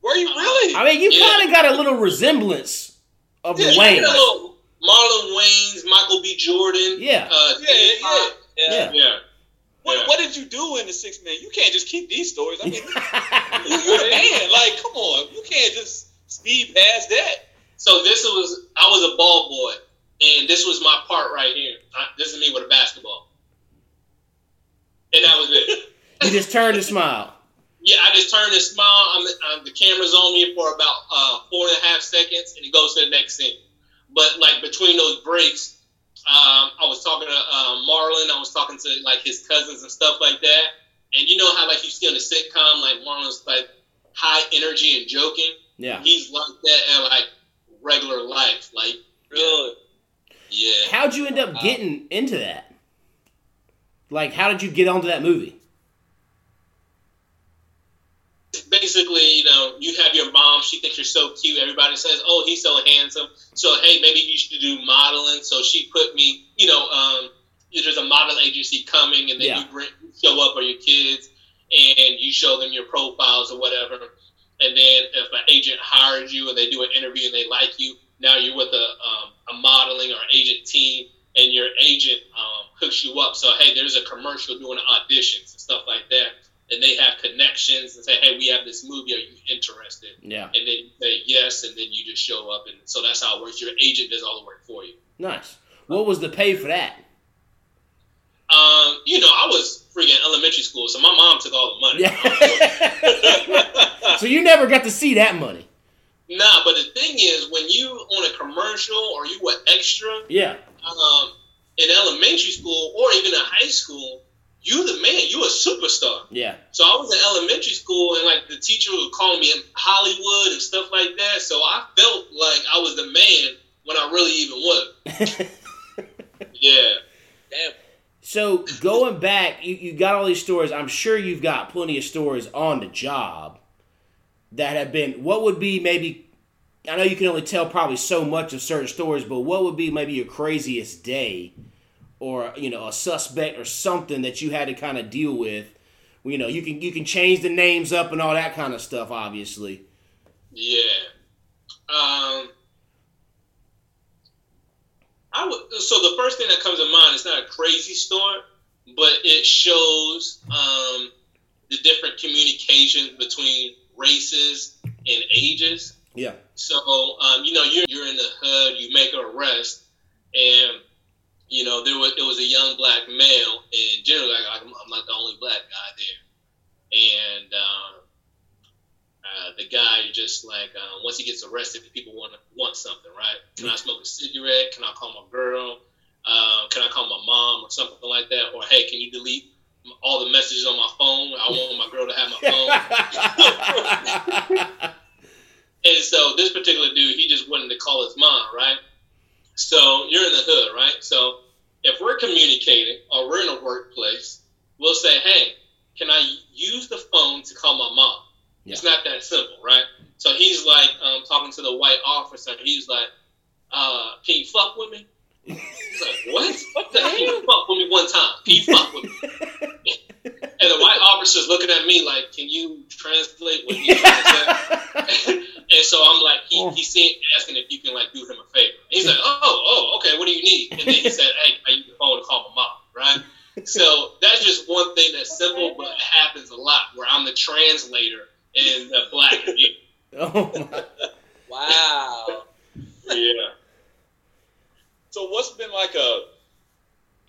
Were you really? I mean, you Yeah. kind of got a little resemblance of Yeah, the you Wayne. You know, Marlon Wayans, Michael B. Jordan. Yeah. Uh, Yeah, yeah. Yeah. Yeah. yeah. What, Yeah. what did you do in the Sixth Man? You can't just keep these stories. I mean, you, you're a man. Like, come on, you can't just speed past that. So this was I was a ball boy, and this was my part right here. I, this is me with a basketball, and that was it. you just turned to smile. Yeah, I just turned and smile. I'm, I'm, the camera's on me for about uh, four and a half seconds, and it goes to the next scene. But like between those breaks, um, I was talking to uh, Marlon. I was talking to like his cousins and stuff like that. And you know how like you see on the sitcom, like Marlon's like high energy and joking. Yeah. He's like that in like regular life. Like Really? Yeah. How'd you end up getting into that? Like, how did you get onto that movie? basically, you know, you have your mom. She thinks you're so cute. Everybody says, "Oh, he's so handsome." So, hey, maybe you should do modeling. So she put me, you know, um, there's a model agency coming, and then Yeah. you bring, show up for your kids, and you show them your profiles or whatever. And then if an agent hires you and they do an interview and they like you, now you're with a, um, a modeling or agent team, and your agent um, hooks you up. So, hey, there's a commercial doing auditions and stuff like that and they have connections and say, "Hey, we have this movie. Are you interested?" Yeah. And then you say yes, and then you just show up, and so that's how it works. Your agent does all the work for you. Nice. What was the pay for that? Um, you know, I was freaking elementary school, so my mom took all the money. Yeah. so you never got to see that money. Nah, but the thing is, when you on a commercial or you were extra Yeah. um, in elementary school or even in high school, you the man. You a superstar. Yeah. So I was in elementary school, and like the teacher was calling me in Hollywood and stuff like that. So I felt like I was the man when I really even was. Yeah. Damn. so going back, you, you got all these stories. I'm sure you've got plenty of stories on the job that have been. What would be maybe? I know you can only tell probably so much of certain stories, but what would be maybe your craziest day, or you know, a suspect or something that you had to kind of deal with? You know, you can you can change the names up and all that kind of stuff, obviously. Yeah. Um. I would. So the first thing that comes to mind is not a crazy story, but it shows um, the different communication between races and ages. Yeah. So, um, you know, you're, you're in the hood, you make an arrest, and, you know, there was, it was a young black male, and generally, like, I'm, I'm like the only black guy there. And um, uh, the guy just like, uh, once he gets arrested, people want want something, right? Can I smoke a cigarette? Can I call my girl? Um, can I call my mom or something like that? Or, hey, can you delete all the messages on my phone? I want my girl to have my phone. And so this particular dude, he just wanted to call his mom, right? So you're in the hood, right? So if we're communicating or we're in a workplace, we'll say, hey, can I use the phone to call my mom? It's not that simple, right? So he's like um, talking to the white officer. He's like, uh, can you fuck with me? He's like, what? What the hell? Can you fuck with me one time? He fucked with me? And the white officer's looking at me like, can you translate what he's trying and so I'm like, he, oh. he's saying, asking if you can like do him a favor. He's like, oh, oh, okay, what do you need? And then he said, hey, I use the phone to call my mom, right? So that's just one thing that's simple, but happens a lot. Where I'm the translator in the black community. Oh my. Wow. Yeah. So what's been like a,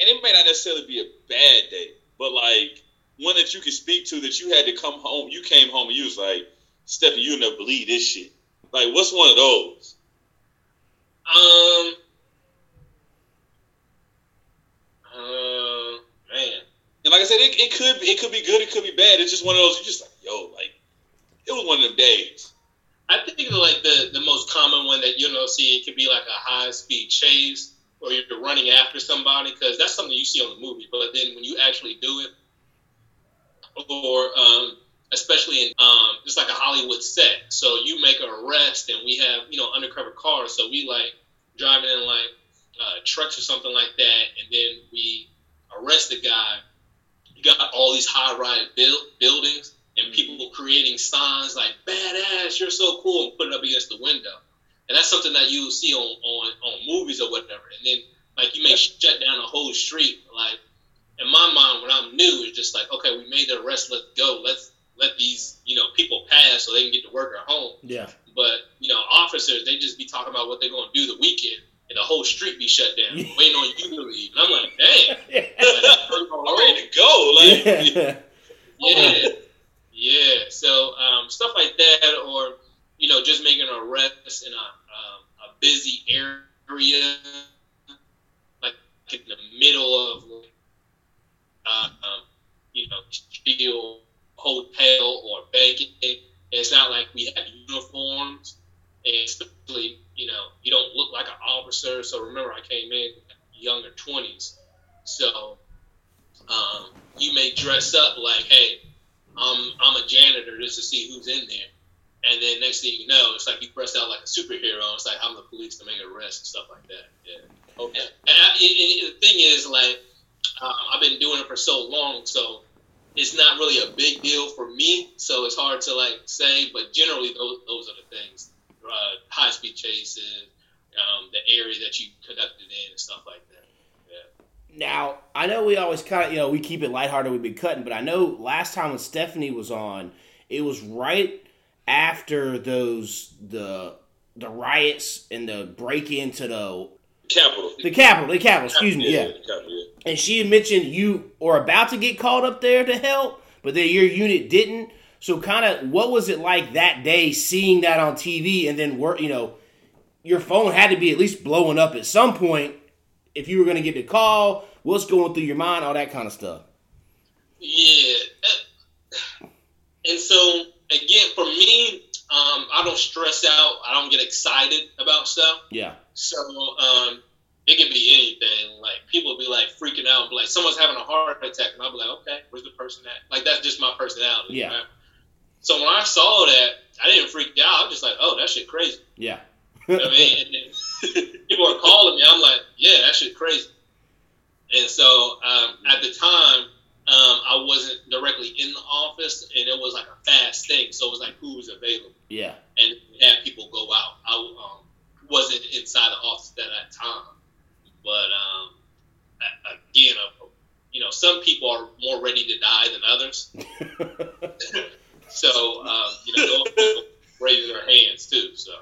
and it may not necessarily be a bad day, but like one that you could speak to that you had to come home. You came home and you was like, Stephanie, you'll never believe this shit. Like, what's one of those? Um. Uh, man. And like I said, it, it could it could be good, it could be bad. It's just one of those. You just like, yo, like it was one of them days. I think like the the most common one that you know see it could be like a high speed chase or you're running after somebody because that's something you see on the movie. But then when you actually do it, or um, especially in um, it's like a Hollywood set, so you make an arrest and we have you know undercover cars, so we like driving in like uh, trucks or something like that, and then we arrest the guy. You got all these high rise build, buildings and people creating signs like "badass," "you're so cool," and put it up against the window. And that's something that you see on, on, on movies or whatever. And then like you may shut down a whole street. Like in my mind, when I'm new, it's just like, okay, we made the arrest, let's go. Let's let these you know people pass so they can get to work or home. Yeah. But you know, officers they just be talking about what they're going to do the weekend, and the whole street be shut down, waiting on you to leave. And I'm like, damn. I'm ready to go. Like, Yeah. Yeah, yeah. So um, stuff like that, or you know, just making an arrest in a busy area, like in the middle of, uh, um, you know, hotel or banking. It's not like we have uniforms, and especially, you know, you don't look like an officer. So remember, I came in younger twenties, so um, you may dress up like, hey, I'm I'm a janitor just to see who's in there. And then next thing you know, it's like you press out like a superhero. It's like I'm the police to make an arrest and stuff like that. Yeah. okay. And, I, and, the thing is, like, um, I've been doing it for so long, so it's not really a big deal for me. So it's hard to like say, but generally those, those are the things: uh, high speed chases, um, the area that you conducted in, and stuff like that. Yeah. Now, I know we always kind of, you know, we keep it lighthearted, we've been cutting, but I know last time when Stephanie was on, it was right after those, the the riots and the break into the Capital. the capital, the Capitol, excuse me, yeah. yeah. And she had mentioned you were about to get called up there to help, but then your unit didn't. So, kind of, what was it like that day seeing that on TV and then work? You know, your phone had to be at least blowing up at some point if you were going to get the call. What's going through your mind? All that kind of stuff. Yeah. uh, And so again, for me, um, I don't stress out. I don't get excited about stuff. Yeah, So um, it could be anything. Like people be like freaking out, like someone's having a heart attack, and I'll be like, okay, where's the person at? Like that's just my personality. Yeah. right? So when I saw that, I didn't freak out. I'm just like, oh, that shit crazy. yeah, You know I mean, and then people are calling me. I'm like, yeah, that shit crazy. And so um, at the time, um, I wasn't directly in the office, and it was like a fast thing. So it was like who was available, yeah, and had people go out. I um, wasn't inside the office at that time, but um, again, uh, you know, some people are more ready to die than others. So um, you know, those people raising their hands too. So.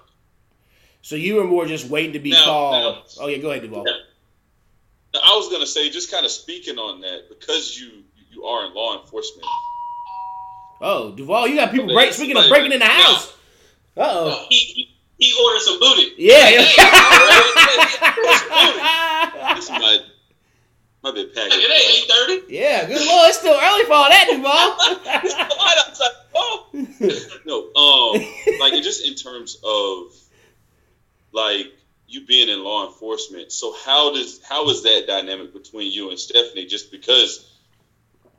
so you were more just waiting to be Now- called. now- oh yeah, go ahead, Duvall. Now, I was gonna say, just kind of speaking on that, because you you are in law enforcement. Oh, Duvall, you got people Okay, break. Speaking of breaking in the house. Uh oh. He, he, he ordered some booty. Yeah. This might might be a package. It ain't eight thirty. yeah, good lord, it's still early for all that, Duvall. I like, oh. no, um, like just in terms of like you being in law enforcement. So how does how is that dynamic between you and Stephanie? Just because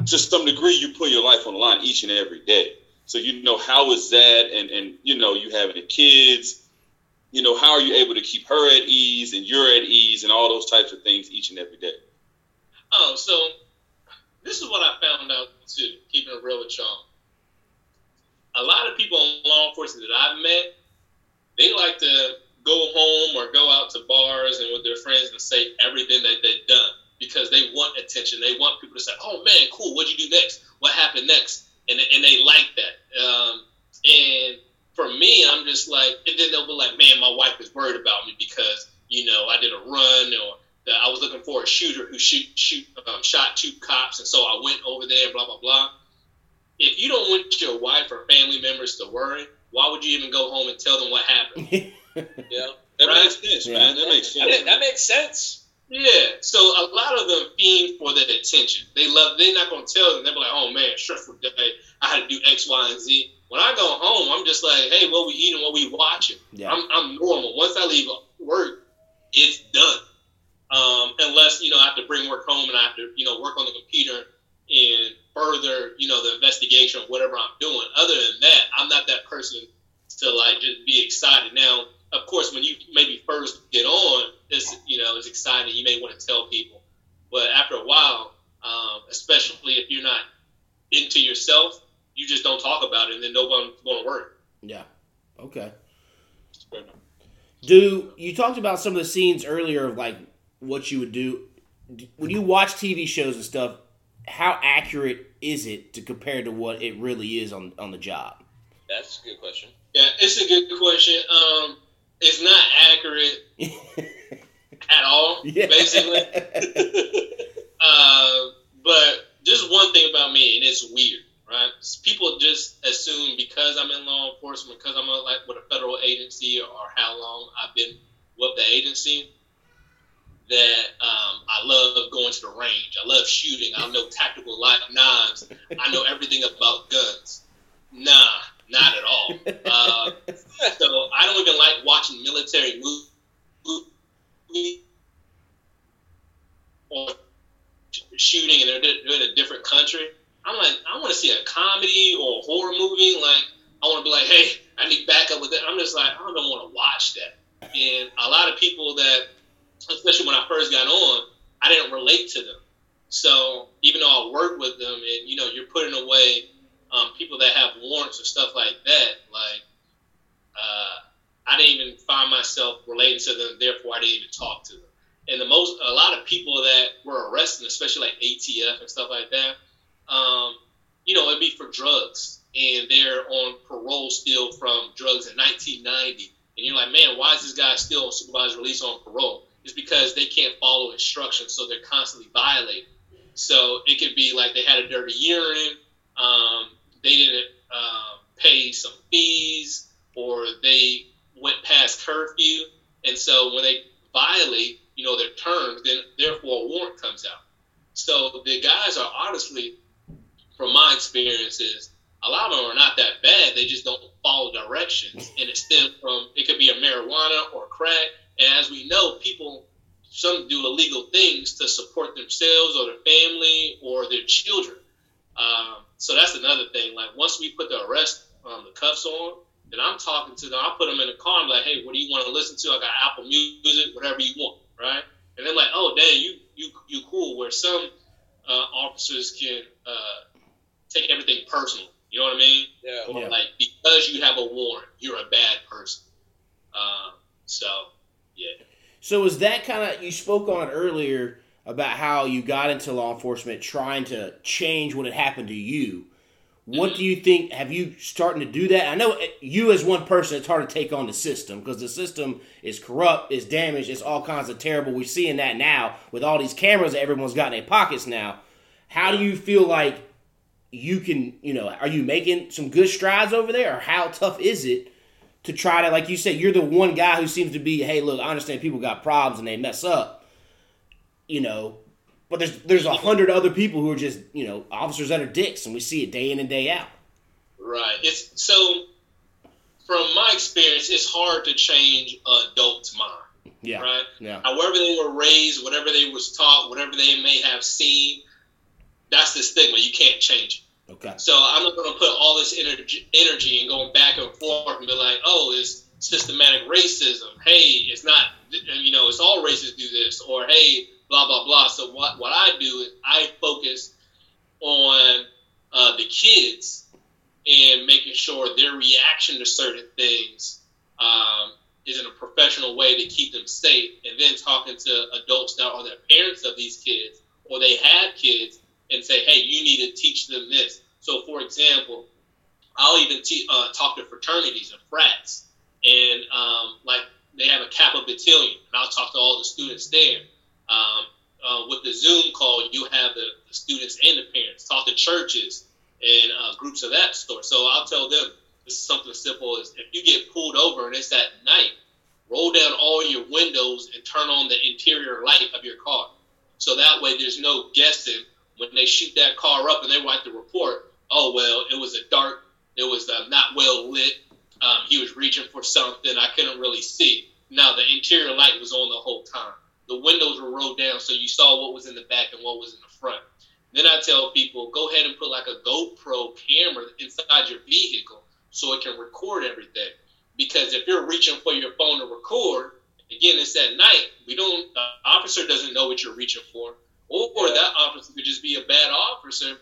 to some degree you put your life on the line each and every day. So you know how is that, and and you know you having the kids. You know how are you able to keep her at ease and you're at ease and all those types of things each and every day. Oh, so this is what I found out too. Keeping it real with y'all, a lot of people in law enforcement that I've met, they like to go home or go out to bars and with their friends and say everything that they've done. Because they want attention. They want people to say, "Oh man, cool. What'd you do next? What happened next?" And and they like that. Um, and for me, I'm just like, and then they'll be like, "Man, my wife is worried about me because you know I did a run or." that I was looking for a shooter who shoot shoot um, shot two cops, and so I went over there. Blah blah blah. If you don't want your wife or family members to worry, why would you even go home and tell them what happened? Yeah. That Right. makes sense, Yeah. man. That makes That, that makes sense. Yeah, so a lot of them fiend for the attention. They love. They're not gonna tell them. They're like, "Oh man, stressful day. I had to do X, Y, and Z." When I go home, I'm just like, "Hey, what we eating? What we watching?" Yeah. I'm, I'm normal. Once I leave work, it's done. Um, unless you know I have to bring work home and I have to you know work on the computer and further you know the investigation of whatever I'm doing. Other than that, I'm not that person to like just be excited. Now, of course, when you maybe first get on, it's you know it's exciting. You may want to tell people, but after a while, um, especially if you're not into yourself, you just don't talk about it, and then no one's going to worry. Yeah. Okay. Do you talked about some of the scenes earlier of like what you would do when you watch TV shows and stuff? How accurate is it to compare to what it really is on on the job? That's a good question. Yeah, it's a good question. Um, it's not accurate at all, Yeah. basically. Uh, but just one thing about me, and it's weird, right? People just assume because I'm in law enforcement, because I'm a, like with a federal agency, or how long I've been with the agency, that um, I love going to the range. I love shooting. I know tactical light knives. I know everything about guns. Nah, not at all. Uh, so I don't even like watching military movies or shooting and they're, in a different country. I'm like, I want to see a comedy or a horror movie. Like, I want to be like, hey, I need backup with it. I'm just like, I don't want to watch that. And a lot of people that, especially when I first got on, I didn't relate to them. So even though I worked with them, and you know, you're putting away um, people that have warrants or stuff like that, like uh, I didn't even find myself relating to them. Therefore, I didn't even talk to them. And the most, a lot of people that were arrested, especially like ATF and stuff like that, um, you know, it'd be for drugs, and they're on parole still from drugs in 1990. And you're like, man, why is this guy still on supervised release on parole? It's because they can't follow instructions, so they're constantly violating. So it could be like they had a dirty urine, um, they didn't uh, pay some fees, or they went past curfew, and so when they violate, you know, their terms, then therefore a warrant comes out. So the guys are honestly, from my experiences, a lot of them are not that bad. They just don't follow directions, and it stems from it could be a marijuana or crack. And as we know, people some do illegal things to support themselves or their family or their children. Um, so that's another thing. Like once we put the arrest, um, the cuffs on, then I'm talking to them. I put them in the car. I'm like, hey, what do you want to listen to? I got Apple Music, whatever you want, right? And they're like, oh, dang, you you you cool. Where some uh, officers can uh, take everything personal. You know what I mean? Yeah. Or Yeah. like because you have a warrant, you're a bad person. Um, so yeah. So is that kind of you spoke on earlier about how you got into law enforcement trying to change what had happened to you? What Mhm. do you think? Have you starting to do that? I know you as one person, it's hard to take on the system because the system is corrupt, is damaged, it's all kinds of terrible. We're seeing that now with all these cameras that everyone's got in their pockets now. How do you feel like you can, you know, are you making some good strides over there, or how tough is it to try to, like you said, you're the one guy who seems to be, hey, look, I understand people got problems and they mess up, you know, but there's there's a hundred other people who are just, you know, officers that are dicks, and we see it day in and day out. Right. It's so from my experience, it's hard to change an adult's mind. Yeah, Right. yeah, However they were raised, whatever they was taught, whatever they may have seen, that's the stigma. You can't change it. okay, So I'm not going to put all this energy, energy and going back and forth and be like, oh, it's systematic racism. Hey, it's not, you know, it's all racists do this, or hey, blah blah blah. So what what I do is I focus on uh, the kids and making sure their reaction to certain things um, is in a professional way to keep them safe, and then talking to adults that are the parents of these kids or they have kids and say, hey, you need to teach them this. So, for example, I'll even te- uh, talk to fraternities and frats, and um, like they have a Kappa battalion, and I'll talk to all the students there. Um, uh, with the Zoom call, you have the, the, students and the parents talk to churches and uh, groups of that sort. So I'll tell them this is something simple as if you get pulled over and it's at night, roll down all your windows and turn on the interior light of your car. So that way there's no guessing when they shoot that car up and they write the report. Oh well, it was a dark, it was uh, not well lit. Um, he was reaching for something I couldn't really see. Now the interior light was on the whole time. The windows were rolled down so you saw what was in the back and what was in the front. Then I tell people go ahead and put like a GoPro camera inside your vehicle so it can record everything. Because if you're reaching for your phone to record, again, it's at night. We don't. The officer doesn't know what you're reaching for, or, or that officer could just be a bad officer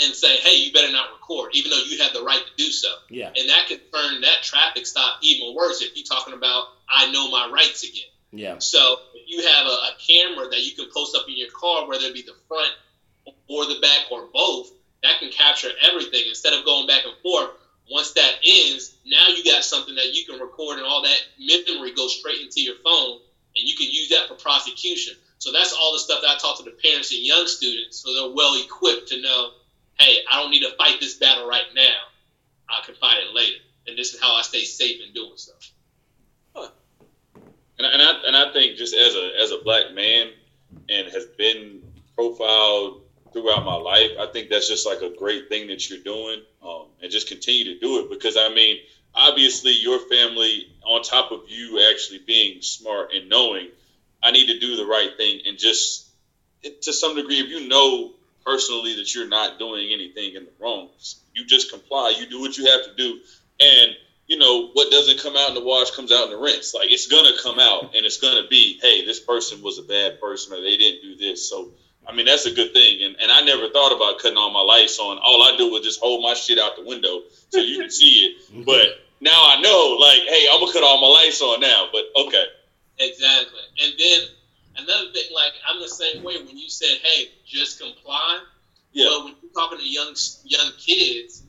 and say, "Hey, you better not record," even though you have the right to do so. Yeah. And that could turn that traffic stop even worse if you're talking about I know my rights again. Yeah. So you have a, a camera that you can post up in your car, whether it be the front or the back or both, that can capture everything instead of going back and forth. Once that ends, now you got something that you can record, and all that memory goes straight into your phone, and you can use that for prosecution. So that's all the stuff that I talk to the parents and young students, so they're well equipped to know, hey, I don't need to fight this battle right now. I can fight it later, and this is how I stay safe in doing so. And, and I and I think just as a as a black man and has been profiled throughout my life, I think that's just like a great thing that you're doing, um, and just continue to do it because I mean, obviously, your family on top of you actually being smart and knowing, I need to do the right thing and just to some degree, if you know personally that you're not doing anything in the wrong, you just comply. You do what you have to do, and you know, what doesn't come out in the wash comes out in the rinse. Like it's gonna come out and it's gonna be, hey, this person was a bad person or they didn't do this. So I mean that's a good thing. And and I never thought about cutting all my lights on. All I do was just hold my shit out the window so you can see it. But now I know, like, hey, I'm gonna cut all my lights on now. But okay. Exactly. And then another thing, like I'm the same way. When you said, "Hey, just comply," Yeah. well, when you're talking to young young kids,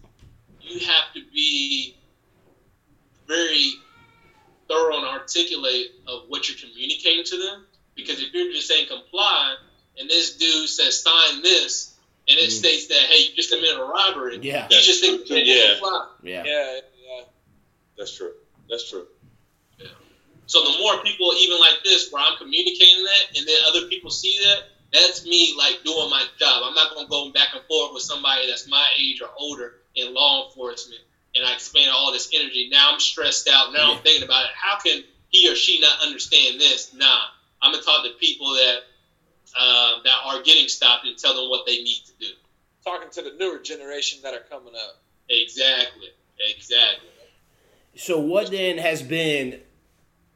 you have to be very thorough and articulate of what you're communicating to them. Because if you're just saying comply, and this dude says sign this, and it Mm. states that hey, you just committed a robbery, Yeah. you just think you Yeah. comply. Yeah. Yeah, yeah. That's true. That's true. So the more people, even like this, where I'm communicating that, and then other people see that, that's me like doing my job. I'm not gonna go back and forth with somebody that's my age or older in law enforcement, and I expend all this energy. Now I'm stressed out. Now Yeah. I'm thinking about it. How can he or she not understand this? Nah, I'm gonna talk to people that uh, that are getting stopped and tell them what they need to do. Talking to the newer generation that are coming up. Exactly. Exactly. So what then has been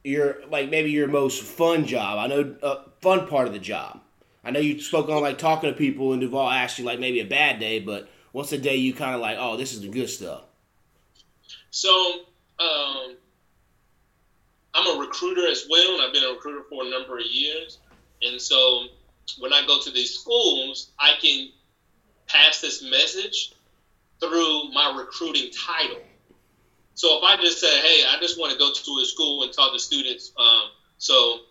your like maybe your most fun job? I know uh, fun part of the job. I know you spoke on like talking to people and Duval asked you like maybe a bad day, but what's the day you kind of like oh this is the good stuff? So, um, I'm a recruiter as well, and I've been a recruiter for a number of years. And so, when I go to these schools, I can pass this message through my recruiting title. So, if I just say, "Hey, I just want to go to a school and talk to students," um, so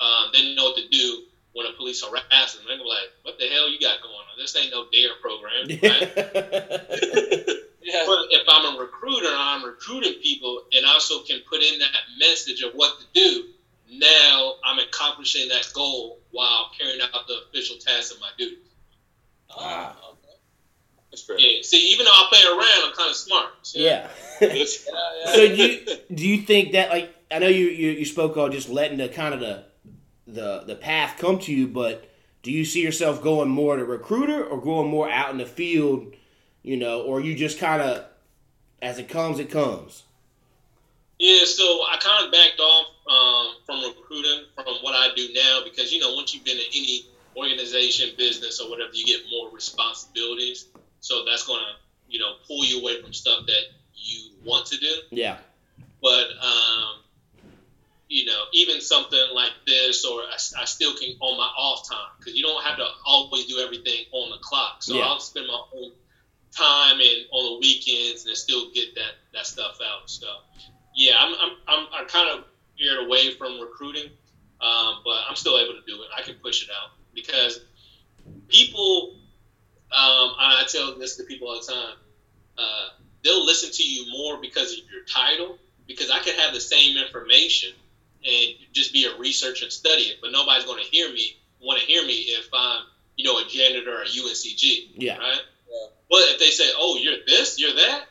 um, they know what to do when a police harass them, they're like, "What the hell you got going on? This ain't no dare program." Right? Yeah. But if I'm a recruiter and I'm recruiting people and also can put in that message of what to do, now I'm accomplishing that goal while carrying out the official tasks of my duties. Wow. Oh, okay. That's fair. Yeah. See, even though I play around, I'm kind of smart. See? yeah. Yeah, yeah. so do you do you think that like I know you, you you spoke on just letting the kind of the the the path come to you, but do you see yourself going more to recruiter or going more out in the field, you know, or you just kind of as it comes, it comes. Yeah, so I kind of backed off um, from recruiting from what I do now because you know once you've been in any organization, business, or whatever, you get more responsibilities. So that's going to you know pull you away from stuff that you want to do. Yeah. But um, you know, even something like this, or I, I still can on my off time because you don't have to always do everything on the clock. So Yeah. I'll spend my own time and on the weekends and still get that that stuff out. So yeah, I'm I'm I'm, I'm kind of veered away from recruiting, um, but I'm still able to do it. I can push it out because people. Um, I tell this to people all the time. Uh, they'll listen to you more because of your title. Because I could have the same information and just be a researcher and study it, but nobody's going to hear me want to hear me if I'm, you know, a janitor at UNCG, Yeah. right? But if they say, "Oh, you're this, you're that,"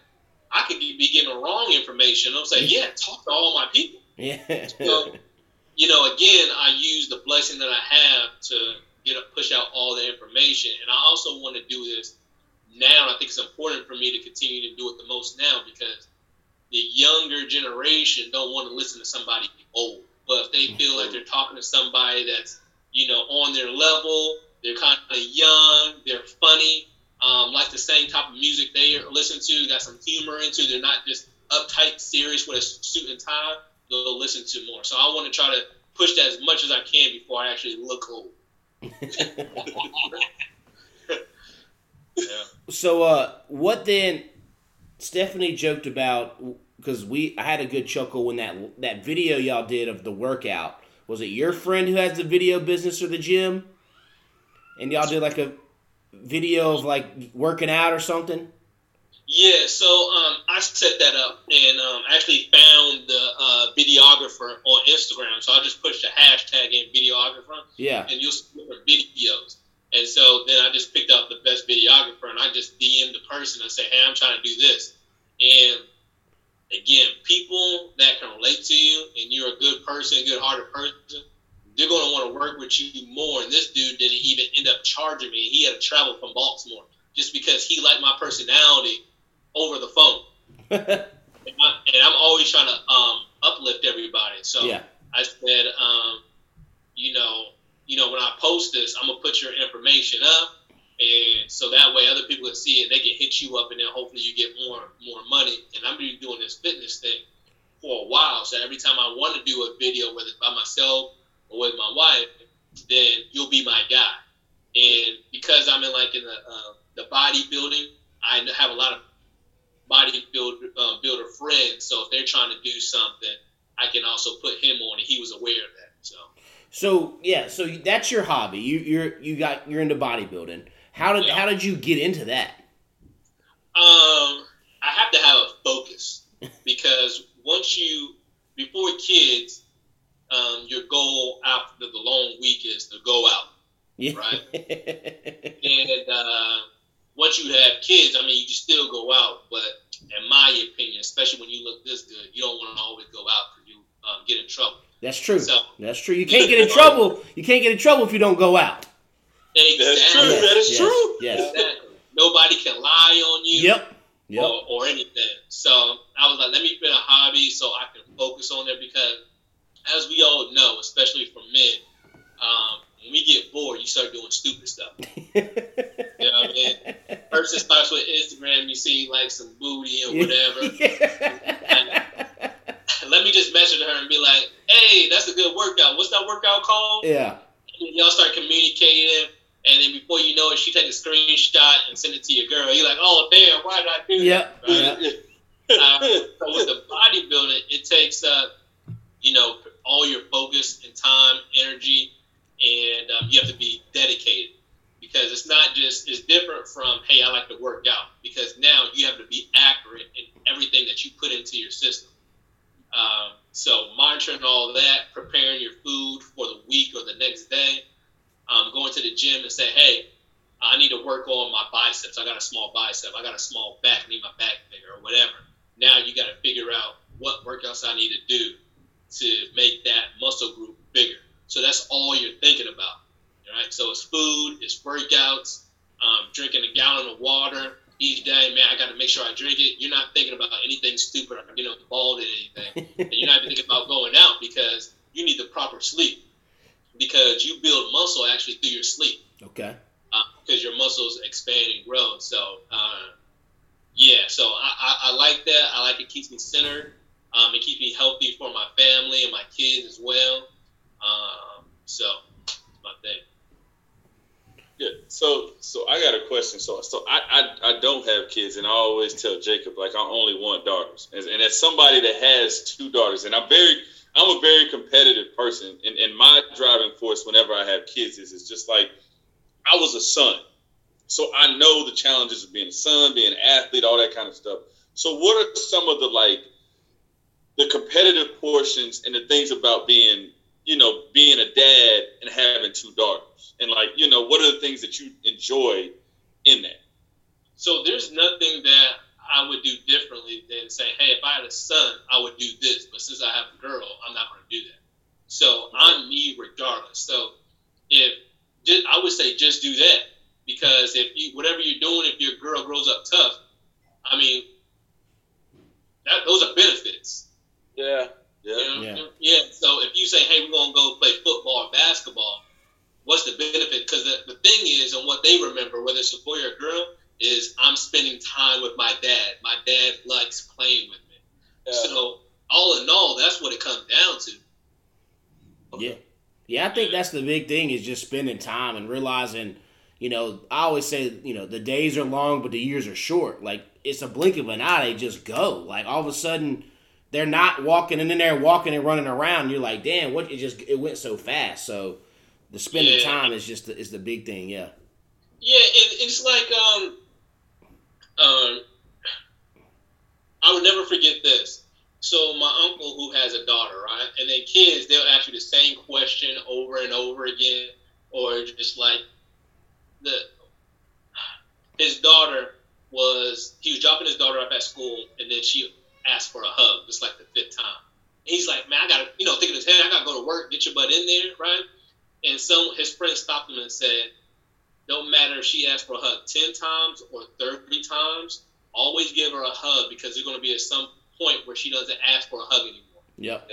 I could be giving the wrong information. I'm saying, "Yeah, talk to all my people." Yeah. So, you know, again, I use the blessing that I have to get push out all the information, and I also want to do this now. I think it's important for me to continue to do it the most now because the younger generation don't want to listen to somebody old. But if they feel like they're talking to somebody that's you know on their level, they're kind of young, they're funny, um, like the same type of music they listen to, got some humor into. They're not just uptight, serious with a suit and tie. They'll listen to more. So I want to try to push that as much as I can before I actually look old. yeah. So, uh, what then? Stephanie joked about because we I had a good chuckle when that that video y'all did of the workout. Was it your friend who has the video business or the gym? And y'all did like a video of like working out or something. Yeah, so um, I set that up and um, actually found the uh, videographer on Instagram. So I just pushed a hashtag in videographer, Yeah. and you'll see different videos. And so then I just picked out the best videographer, and I just DM'd the person and say, "Hey, I'm trying to do this." And again, people that can relate to you, and you're a good person, good-hearted person, they're going to want to work with you more. And this dude didn't even end up charging me. He had to travel from Baltimore just because he liked my personality over the phone. And, I, and I'm always trying to um, uplift everybody. So yeah. I said, um, you know, you know, when I post this, I'm gonna put your information up, and so that way other people can see it. They can hit you up, and then hopefully you get more more money. And I'm been doing this fitness thing for a while, so every time I want to do a video, whether it's by myself or with my wife, then you'll be my guy. And because I'm in like in the uh, the bodybuilding, I have a lot of bodybuilder um, builder friends. So if they're trying to do something, I can also put him on, and he was aware of that. So So yeah, so that's your hobby. You you're you got you're into bodybuilding. How did Yeah. how did you get into that? um, I have to have a focus because once you before kids, um, your goal after the long week is to go out. Yeah. Right. And uh, once you have kids, I mean, you can still go out, but in my opinion, especially when you look this good, you don't want to always go out because you um, get in trouble. That's true. So- That's true. You can't get in trouble. You can't get in trouble if you don't go out. Exactly. true. That is yes, true. Yes. Exactly. Nobody can lie on you. Yep. Yep. or, or anything. So I was like, let me find a hobby so I can focus on it because, as we all know, especially for men, um, when we get bored, you start doing stupid stuff. You know what I mean? First, it starts with Instagram. You see like some booty or whatever. let me just message her and be like, hey, that's a good workout. What's that workout called? yeah. And y'all start communicating. And then before you know it, she take a screenshot and send it to your girl. You're like, oh, damn, why did I do that? Yep. Right? Yep. Uh, so with the bodybuilding, it takes uh, you know all your focus and time, energy, and um, you have to be dedicated because it's not just it's different from hey I like to work out because now you have to be accurate in everything that you put into your system. Um, so monitoring all that, preparing your food for the week or the next day, um, going to the gym and say hey. I need to work on my biceps. I got a small bicep. I got a small back. I need my back bigger or whatever. Now you got to figure out what workouts I need to do to make that muscle group bigger. So that's all you're thinking about. Right. So it's food, it's workouts, um, drinking a gallon of water each day. Man, I got to make sure I drink it. You're not thinking about anything stupid or getting involved in anything. and you're not even thinking about going out because you need the proper sleep because you build muscle actually through your sleep Okay. because your muscles expand and grow. So, uh, yeah, so I, I, I like that. I like it keeps me centered. Um, it keeps me healthy for my family and my kids as well. Um, so, my thing. Yeah. So so I got a question. So so I, I I don't have kids, and I always tell Jacob like I only want daughters, and, and as somebody that has two daughters, and I'm very I'm a very competitive person, and, and my driving force whenever I have kids is it's just like I was a son, so I know the challenges of being a son, being an athlete, all that kind of stuff. So what are some of the like the competitive portions and the things about being you know, being a dad and having two daughters? And like, you know, what are the things that you enjoy in that? So there's nothing that I would do differently than say, hey, if I had a son, I would do this. But since I have a girl, I'm not going to do that. So I'm me regardless. So if I would say just do that because if you whatever you're doing, if your girl grows up tough, I mean, that those are benefits. Yeah. Yeah. You know? Yeah. yeah. So if you say, hey, we're gonna go play football or basketball, what's the benefit? Because the, the thing is, and what they remember, whether it's a boy or a girl, is I'm spending time with my dad. My dad likes playing with me. Yeah. So all in all, that's what it comes down to. Yeah. Yeah, I think that's the big thing is just spending time and realizing, you know, I always say, you know, the days are long, but the years are short. Like, it's a blink of an eye, they just go. Like, all of a sudden, they're not walking and then they're walking and running around. You're like, damn, what? It just, it went so fast. So, the spending Yeah. time is just, the, is the big thing, yeah. Yeah, it, it's like um, um, I would never forget this. So my uncle who has a daughter, right, and then kids, they'll ask you the same question over and over again, or just like the his daughter was he was dropping his daughter off at school, and then she asked for a hug. It's like the fifth time. And he's like, man, I gotta, you know, thinking in his head, I gotta go to work, get your butt in there, right? And some his friend stopped him and said, "Don't matter if she asks for a hug 10 times or 30 times, always give her a hug because there's going to be at some point where she doesn't ask for a hug anymore. Yep.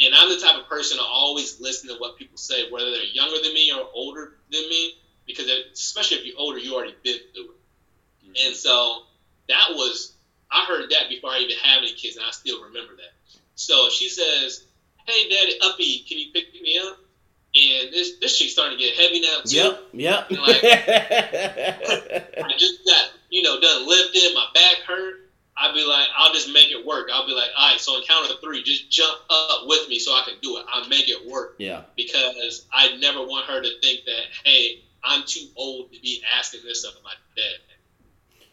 And I'm the type of person to always listen to what people say, whether they're younger than me or older than me, because especially if you're older, you already been through it. Mm-hmm. And so that was, I heard that before I even have any kids, and I still remember that. So if she says, Hey, Daddy, Uppy, can you pick me up? And this, this chick's starting to get heavy now, too. Yep. Yep. Like- I just got, you know, done lifting, my back hurt. I'd be like, I'll just make it work. I'll be like, all right, so on count of three, just jump up with me so I can do it. I'll make it work yeah. because I never want her to think that, hey, I'm too old to be asking this of my dad.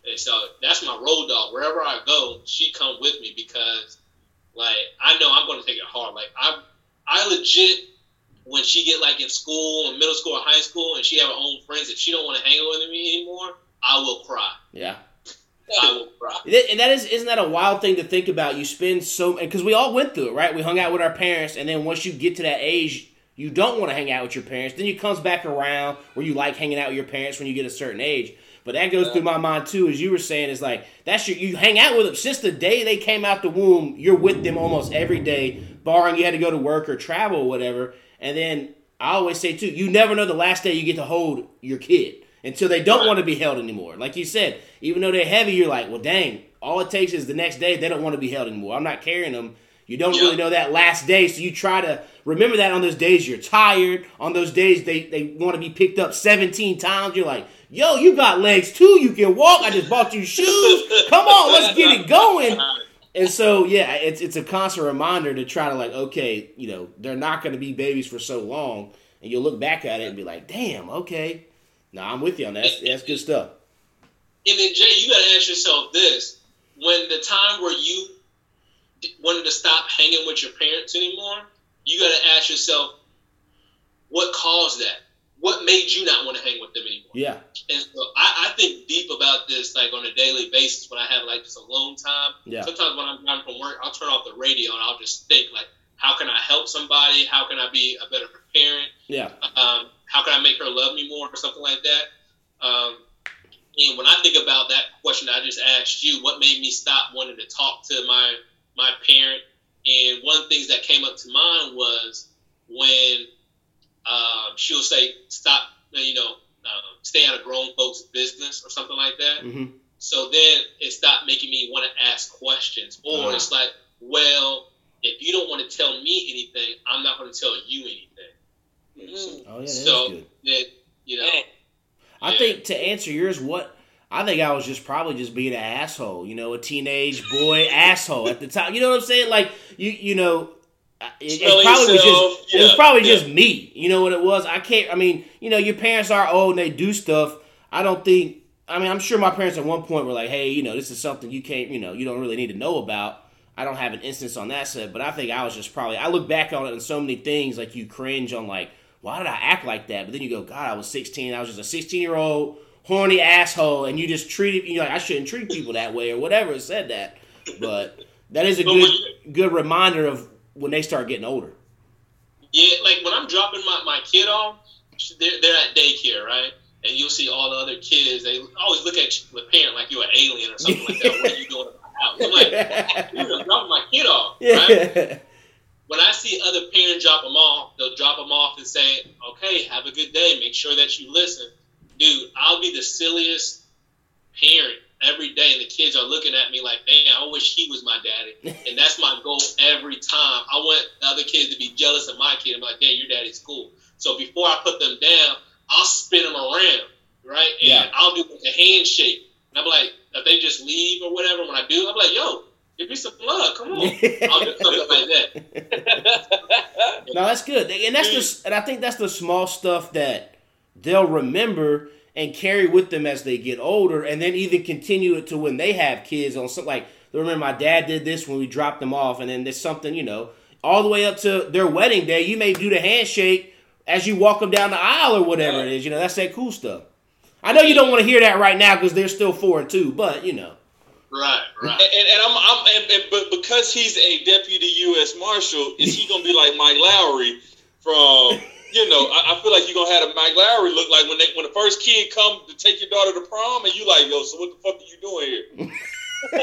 And so that's my road dog. Wherever I go, she come with me because, like, I know I'm going to take it hard. Like, I, I legit, when she get like in school, in middle school or high school, and she have her own friends, if she don't want to hang out with me anymore, I will cry. Yeah. I will cry. And that is, isn't that a wild thing to think about? You spend so, because we all went through it, right? We hung out with our parents, and then once you get to that age, you don't want to hang out with your parents. Then it comes back around where you like hanging out with your parents when you get a certain age. But that goes through my mind too, as you were saying, is like that's your you hang out with them since the day they came out the womb. You're with them almost every day, barring you had to go to work or travel or whatever. And then I always say too, you never know the last day you get to hold your kid until they don't want to be held anymore. Like you said, even though they're heavy, you're like, well, dang, all it takes is the next day they don't want to be held anymore. I'm not carrying them. You don't Yeah. really know that last day, so you try to remember that on those days you're tired. On those days they, they want to be picked up 17 times. You're like, yo, you got legs too. You can walk. I just bought you shoes. Come on, let's get it going. And so, yeah, it's it's a constant reminder to try to like, okay, you know, they're not going to be babies for so long, and you'll look back at it and be like, damn, okay, no, I'm with you on that. That's, that's good stuff. And then Jay, you gotta ask yourself this: when the time where you wanted to stop hanging with your parents anymore, you gotta ask yourself, what caused that? What made you not want to hang with them anymore? Yeah, And so I, I think deep about this, like on a daily basis, when I have like just alone time. Yeah. Sometimes when I'm driving from work, I'll turn off the radio and I'll just think like, how can I help somebody? How can I be a better parent? yeah, um, how can I make her love me more or something like that. Um, and when I think about that question that I just asked you, what made me stop wanting to talk to my my parent? And one of the things that came up to mind was when um, she'll say, "Stop, you know, um, stay out of grown folks' business" or something like that. hmm So then it stopped making me want to ask questions, or Ah. it's like, well, if you don't want to tell me anything, I'm not going to tell you anything. Mm. Oh yeah, that's so good. that you know. I Yeah. think to answer yours, what I think I was just probably just being an asshole, you know, a teenage boy asshole at the time. You know what I'm saying? Like you, you know, it, it probably was just it was probably yeah. just me. You know what it was? I can't. I mean, you know, your parents are old and they do stuff. I don't think. I mean, I'm sure my parents at one point were like, "Hey, you know, this is something you can't, you know, you don't really need to know about." I don't have an instance on that set, but I think I was just probably. I look back on it and so many things like you cringe on, like, why did I act like that? But then you go, God, I was 16. I was just a 16 year old horny asshole, and you just treated you like I shouldn't treat people that way or whatever. Said that, but that is a good good reminder of when they start getting older. Yeah, like when I'm dropping my, my kid off, they're, they're at daycare, right? And you'll see all the other kids. They always look at you, the parent, like you're an alien or something like that. What are you doing in my house? I'm like, you're gonna my kid off, right? When I see other parents drop them off, they'll drop them off and say, "Okay, have a good day. Make sure that you listen." Dude, I'll be the silliest parent every day, and the kids are looking at me like, man, I wish he was my daddy." And that's my goal every time. I want the other kids to be jealous of my kid. I'm like, "Damn, your daddy's cool." So before I put them down, I'll spin them around, right? And Yeah. I'll do like a handshake. And I'm like, if they just leave or whatever, when I do, I'm like, "Yo, give me some love. Come on." I'll do something like that. No, that's good, and that's the and I think that's the small stuff that they'll remember and carry with them as they get older, and then even continue it to when they have kids on something like remember my dad did this when we dropped them off, and then there's something you know all the way up to their wedding day. You may do the handshake as you walk them down the aisle or whatever it is. You know that's that cool stuff. I know you don't want to hear that right now because they're still four and two, but you know. Right, right. And, and, and I'm, I'm and, and, but because he's a deputy U.S. Marshal, is he gonna be like Mike Lowrey from? You know, I, I feel like you're gonna have a Mike Lowrey look like when they when the first kid come to take your daughter to prom, and you like, yo, so what the fuck are you doing here?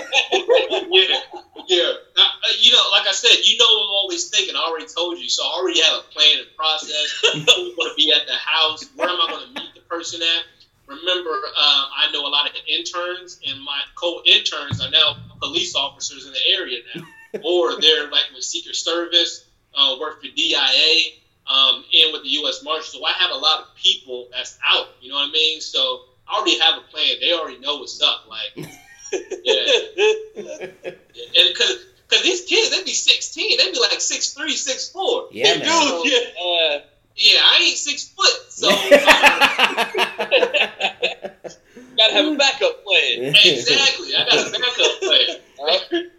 yeah, yeah. Uh, uh, you know, like I said, you know I'm always thinking. I already told you, so I already have a plan and process. Who's going to be at the house? Where am I going to meet the person at? Remember, um, I know a lot of interns, and my co-interns are now police officers in the area now, or they're like with Secret Service, uh, work for DIA, um, and with the U.S. Marshals. So I have a lot of people that's out. You know what I mean? So I already have a plan. They already know what's up. Like, yeah. And because because these kids, they'd be 16, They'd be like 6'3", 6'4". Yeah, Dude, man. yeah. Uh, Yeah, I ain't six foot, so gotta have a backup plan. exactly. I got a backup plan.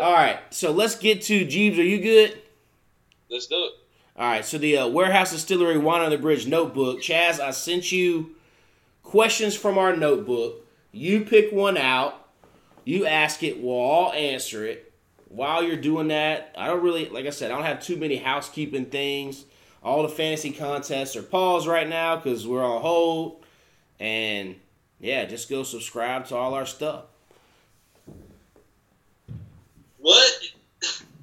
All right, so let's get to Jeebs. Are you good? Let's do it. All right, so the uh, Warehouse Distillery Wine on the Bridge notebook. Chaz, I sent you questions from our notebook. You pick one out. You ask it. We'll all answer it. While you're doing that, I don't really, like I said, I don't have too many housekeeping things. All the fantasy contests are paused right now because we're on hold. And yeah, just go subscribe to all our stuff. What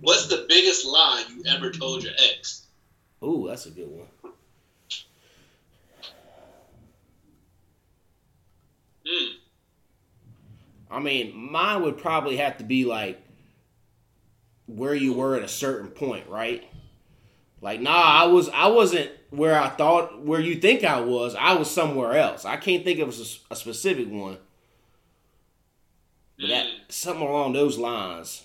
What's the biggest lie you ever told your ex? Ooh, that's a good one. Hmm. I mean, mine would probably have to be like where you were at a certain point, right? Like, nah, I was I wasn't where I thought where you think I was. I was somewhere else. I can't think of a specific one, but that Mm. something along those lines.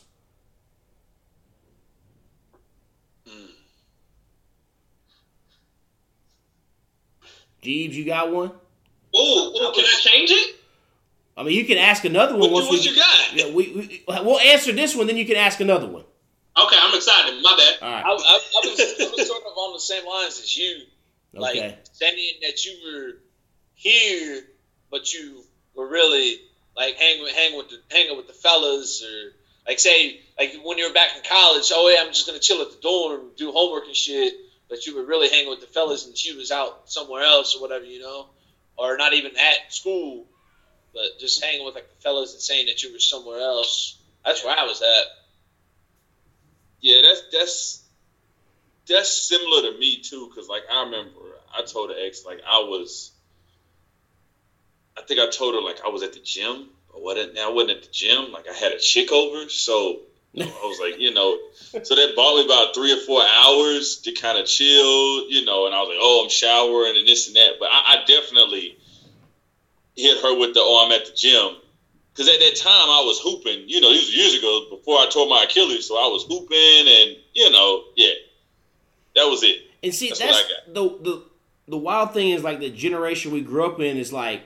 Jeebs, you got one? Ooh, ooh, can I change it? I mean, you can ask another one What, once you, what we. you got? Yeah, we, we we'll answer this one, then you can ask another one. Okay, I'm excited. My bad. All right. I, I, I, was, I was sort of on the same lines as you. Like Okay. saying that you were here, but you were really like hanging with hang with the hanging with the fellas, or like say like when you were back in college. Oh yeah, I'm just gonna chill at the dorm, do homework and shit. But you were really hanging with the fellas, and she was out somewhere else or whatever, you know, or not even at school, but just hanging with like the fellas and saying that you were somewhere else. That's where I was at. Yeah, that's that's that's similar to me too. Cause like I remember, I told the ex like I was. I think I told her like I was at the gym, but what? Now I wasn't at the gym. Like I had a chick over, so I was like, you know, so that bought me about three or four hours to kind of chill, you know. And I was like, oh, I'm showering and this and that. But I, I definitely hit her with the, oh, I'm at the gym. Because at that time I was hooping, you know, these were years ago before I tore my Achilles. So I was hooping and, you know, yeah, that was it. And see, That's that's, the the the wild thing is like the generation we grew up in is like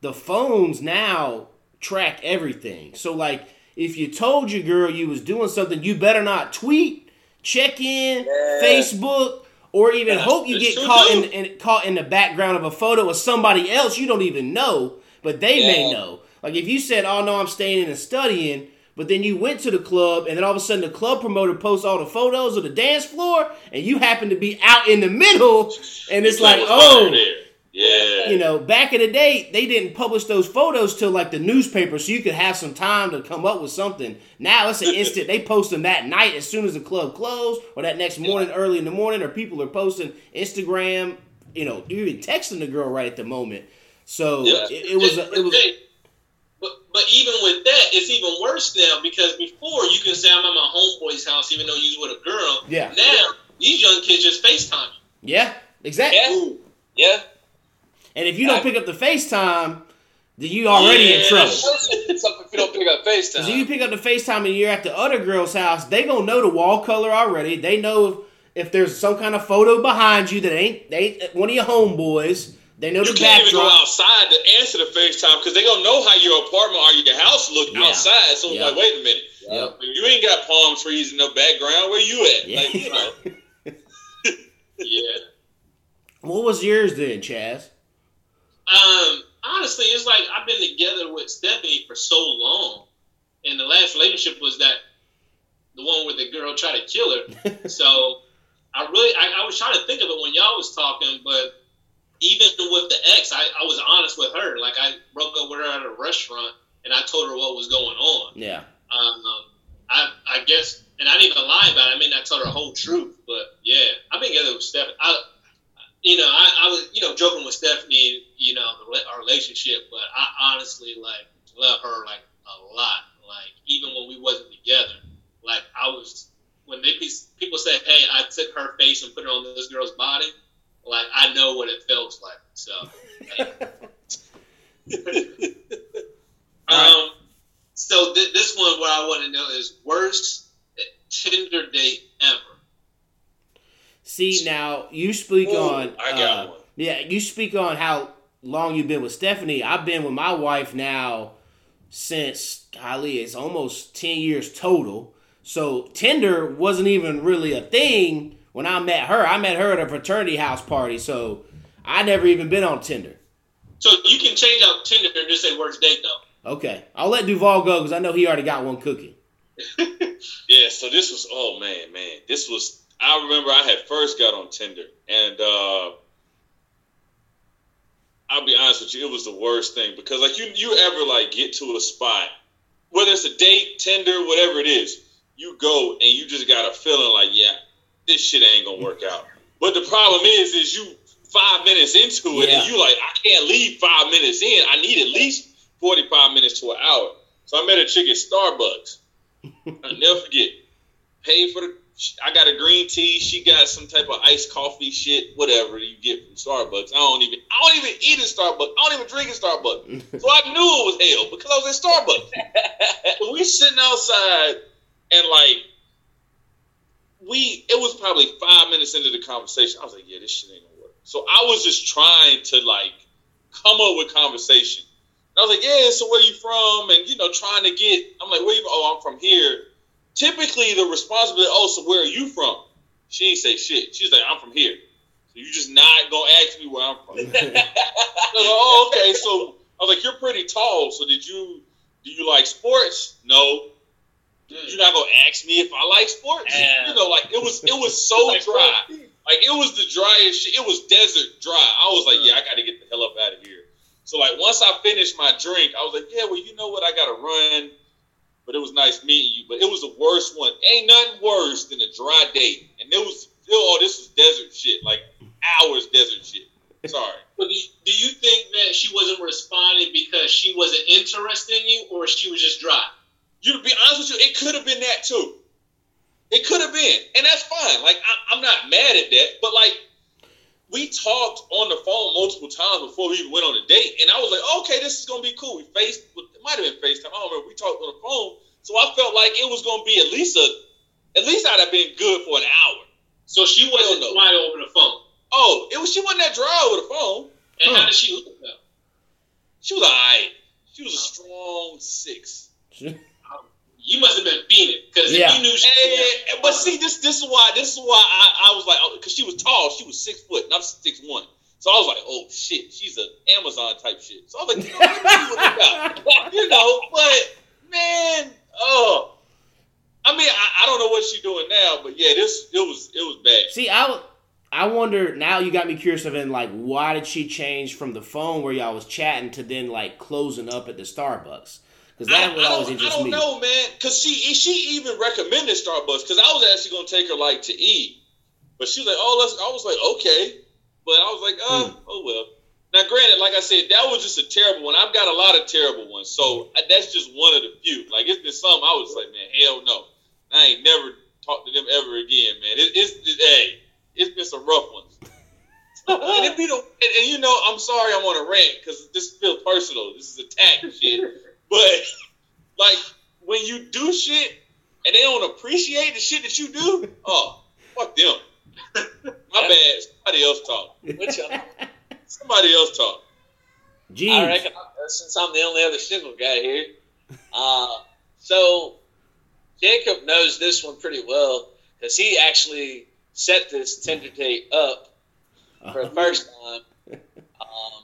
the phones now track everything. So like if you told your girl you was doing something, you better not tweet, check in, Facebook, or even Yeah, hope you get caught in, in caught in the background of a photo of somebody else you don't even know, but they may know. Like if you said, "Oh no, I'm staying in and studying," but then you went to the club, and then all of a sudden the club promoter posts all the photos of the dance floor, and you happen to be out in the middle, and it's like, oh, there. Yeah. you know, back in the day, they didn't publish those photos till like the newspaper, so you could have some time to come up with something. Now it's an instant. they post them that night as soon as the club closed, or that next morning, early in the morning, or people are posting Instagram. You know, you're even texting the girl right at the moment. So Yeah. it, it was a, But it was but, but even with that, it's even worse now because before you can say I'm at my homeboy's house even though you was with a girl. Yeah. Now these young kids just FaceTime. yeah, exactly. Yeah. Yeah. And if you don't pick up the FaceTime, then you already in trouble. If you don't pick up Because if you pick up the FaceTime and you're at the other girl's house, they gonna know the wall color already. They know if, if there's some kind of photo behind you that ain't they ain't one of your homeboys. They know You the can't even go outside to answer the FaceTime because they gonna know how your apartment or your house look Yeah. outside. So it's Yeah. like, wait a minute, Yep. you ain't got palm trees in the background. Where you at? Yeah. Like, you know, Yeah. What was yours then, Chaz? Um, honestly, it's like I've been together with Stephanie for so long, and the last relationship was that the one where the girl tried to kill her. so I really, I, I was trying to think of it when y'all was talking, but even with the ex, I, I was honest with her. Like I broke up with her at a restaurant, and I told her what was going on. Yeah. Um, I, I guess, and I didn't even lie about it. I mean, I told her the whole truth, but yeah, I've been together with Stephanie. I, you know, I, I was, you know, joking with Stephanie, you know, our relationship, but I honestly like love her like a lot. Like even when we wasn't together, like I was when they people say, "Hey, I took her face and put it on this girl's body," like I know what it feels like. So, um, so th- this one, what I want to know is worst Tinder date. See now, you speak Ooh, on. I got uh, one. Yeah, you speak on how long you've been with Stephanie. I've been with my wife now since golly, it's almost ten years total. So Tinder wasn't even really a thing when I met her. I met her at a fraternity house party, so I never even been on Tinder. So you can change out Tinder and just say worst date though. Okay, I'll let Duvall go because I know he already got one cooking. yeah. So this was, oh man, man, this was. I remember I had first got on Tinder, and uh I'll be honest with you, it was the worst thing because like you, you ever like get to a spot, whether it's a date, Tinder, whatever it is, you go and you just got a feeling like, yeah, this shit ain't gonna work out. But the problem is, is you five minutes into it Yeah. and you like, I can't leave five minutes in. I need at least forty five minutes to an hour. So I met a chick at Starbucks. I'll never forget. Paid for the. I got a green tea. She got some type of iced coffee shit, whatever you get from Starbucks. I don't even. I don't even eat in Starbucks. I don't even drink in Starbucks. So I knew it was hell because I was at Starbucks. we sitting outside and like we. It was probably five minutes into the conversation. I was like, yeah, this shit ain't gonna work. So I was just trying to like come up with conversation. And I was like, yeah, so where you from? And you know, trying to get. I'm like, where you? Oh, I'm from here typically the responsibility, oh, so where are you from? She ain't say shit. She's like, I'm from here. So you just not gonna ask me where I'm from. Like, oh, okay. So I was like, you're pretty tall. So did you do you like sports? No. Mm. You're not gonna ask me if I like sports? Yeah. You know, like it was it was so dry. Like it was the driest shit. It was desert dry. I was like, yeah, I gotta get the hell up out of here. So like once I finished my drink, I was like, yeah, well, you know what? I gotta run but it was nice meeting you. But it was the worst one. Ain't nothing worse than a dry date. And it was still, oh, this was desert shit, like hours desert shit. Sorry. But do you, do you think that she wasn't responding because she wasn't interested in you, or she was just dry? You to be honest with you, it could have been that too. It could have been, and that's fine. Like I, I'm not mad at that, but like we talked on the phone multiple times before we even went on a date, and I was like, okay, this is gonna be cool. We faced, it might have been FaceTime. I don't remember. We talked on the phone, so I felt like it was gonna be at least a, at least I'd have been good for an hour. So she wasn't dry over the phone. Oh, it was she wasn't that dry over the phone. And Huh. how did she look though? She was alright. She was a strong six. You must have been fiending because Yeah. if you knew she And, but see, this this is why this is why I, I was like, oh, because she was tall, she was six foot, and I'm six one. So I was like, oh shit, she's an Amazon type shit. So I was like, you know, me what you know, but man, oh, I mean, I, I don't know what she's doing now, but yeah, this it was it was bad. See, I I wonder now. You got me curious of in like why did she change from the phone where y'all was chatting to then like closing up at the Starbucks? Because I, that would I always don't, I don't me. know, man, because she she even recommended Starbucks because I was actually gonna take her like to eat, but she was like, oh, let's. I was like, okay, but I was like, oh, Hmm. oh well. Now, granted, like I said, that was just a terrible one. I've got a lot of terrible ones, so that's just one of the few. Like it's been some I was like, man, hell no, I ain't never talked to them ever again, man. It, it's it, hey, it's been some rough ones. and it be the and, and you know, I'm sorry I'm on a rant because this feels personal. This is attack shit. But like when you do shit and they don't appreciate the shit that you do, oh fuck them. My bad. Somebody else talk. Somebody else talk. Jeez. I reckon uh, since I'm the only other single guy here. Uh, so Jacob knows this one pretty well because he actually set this Tinder date up for the first time. Um,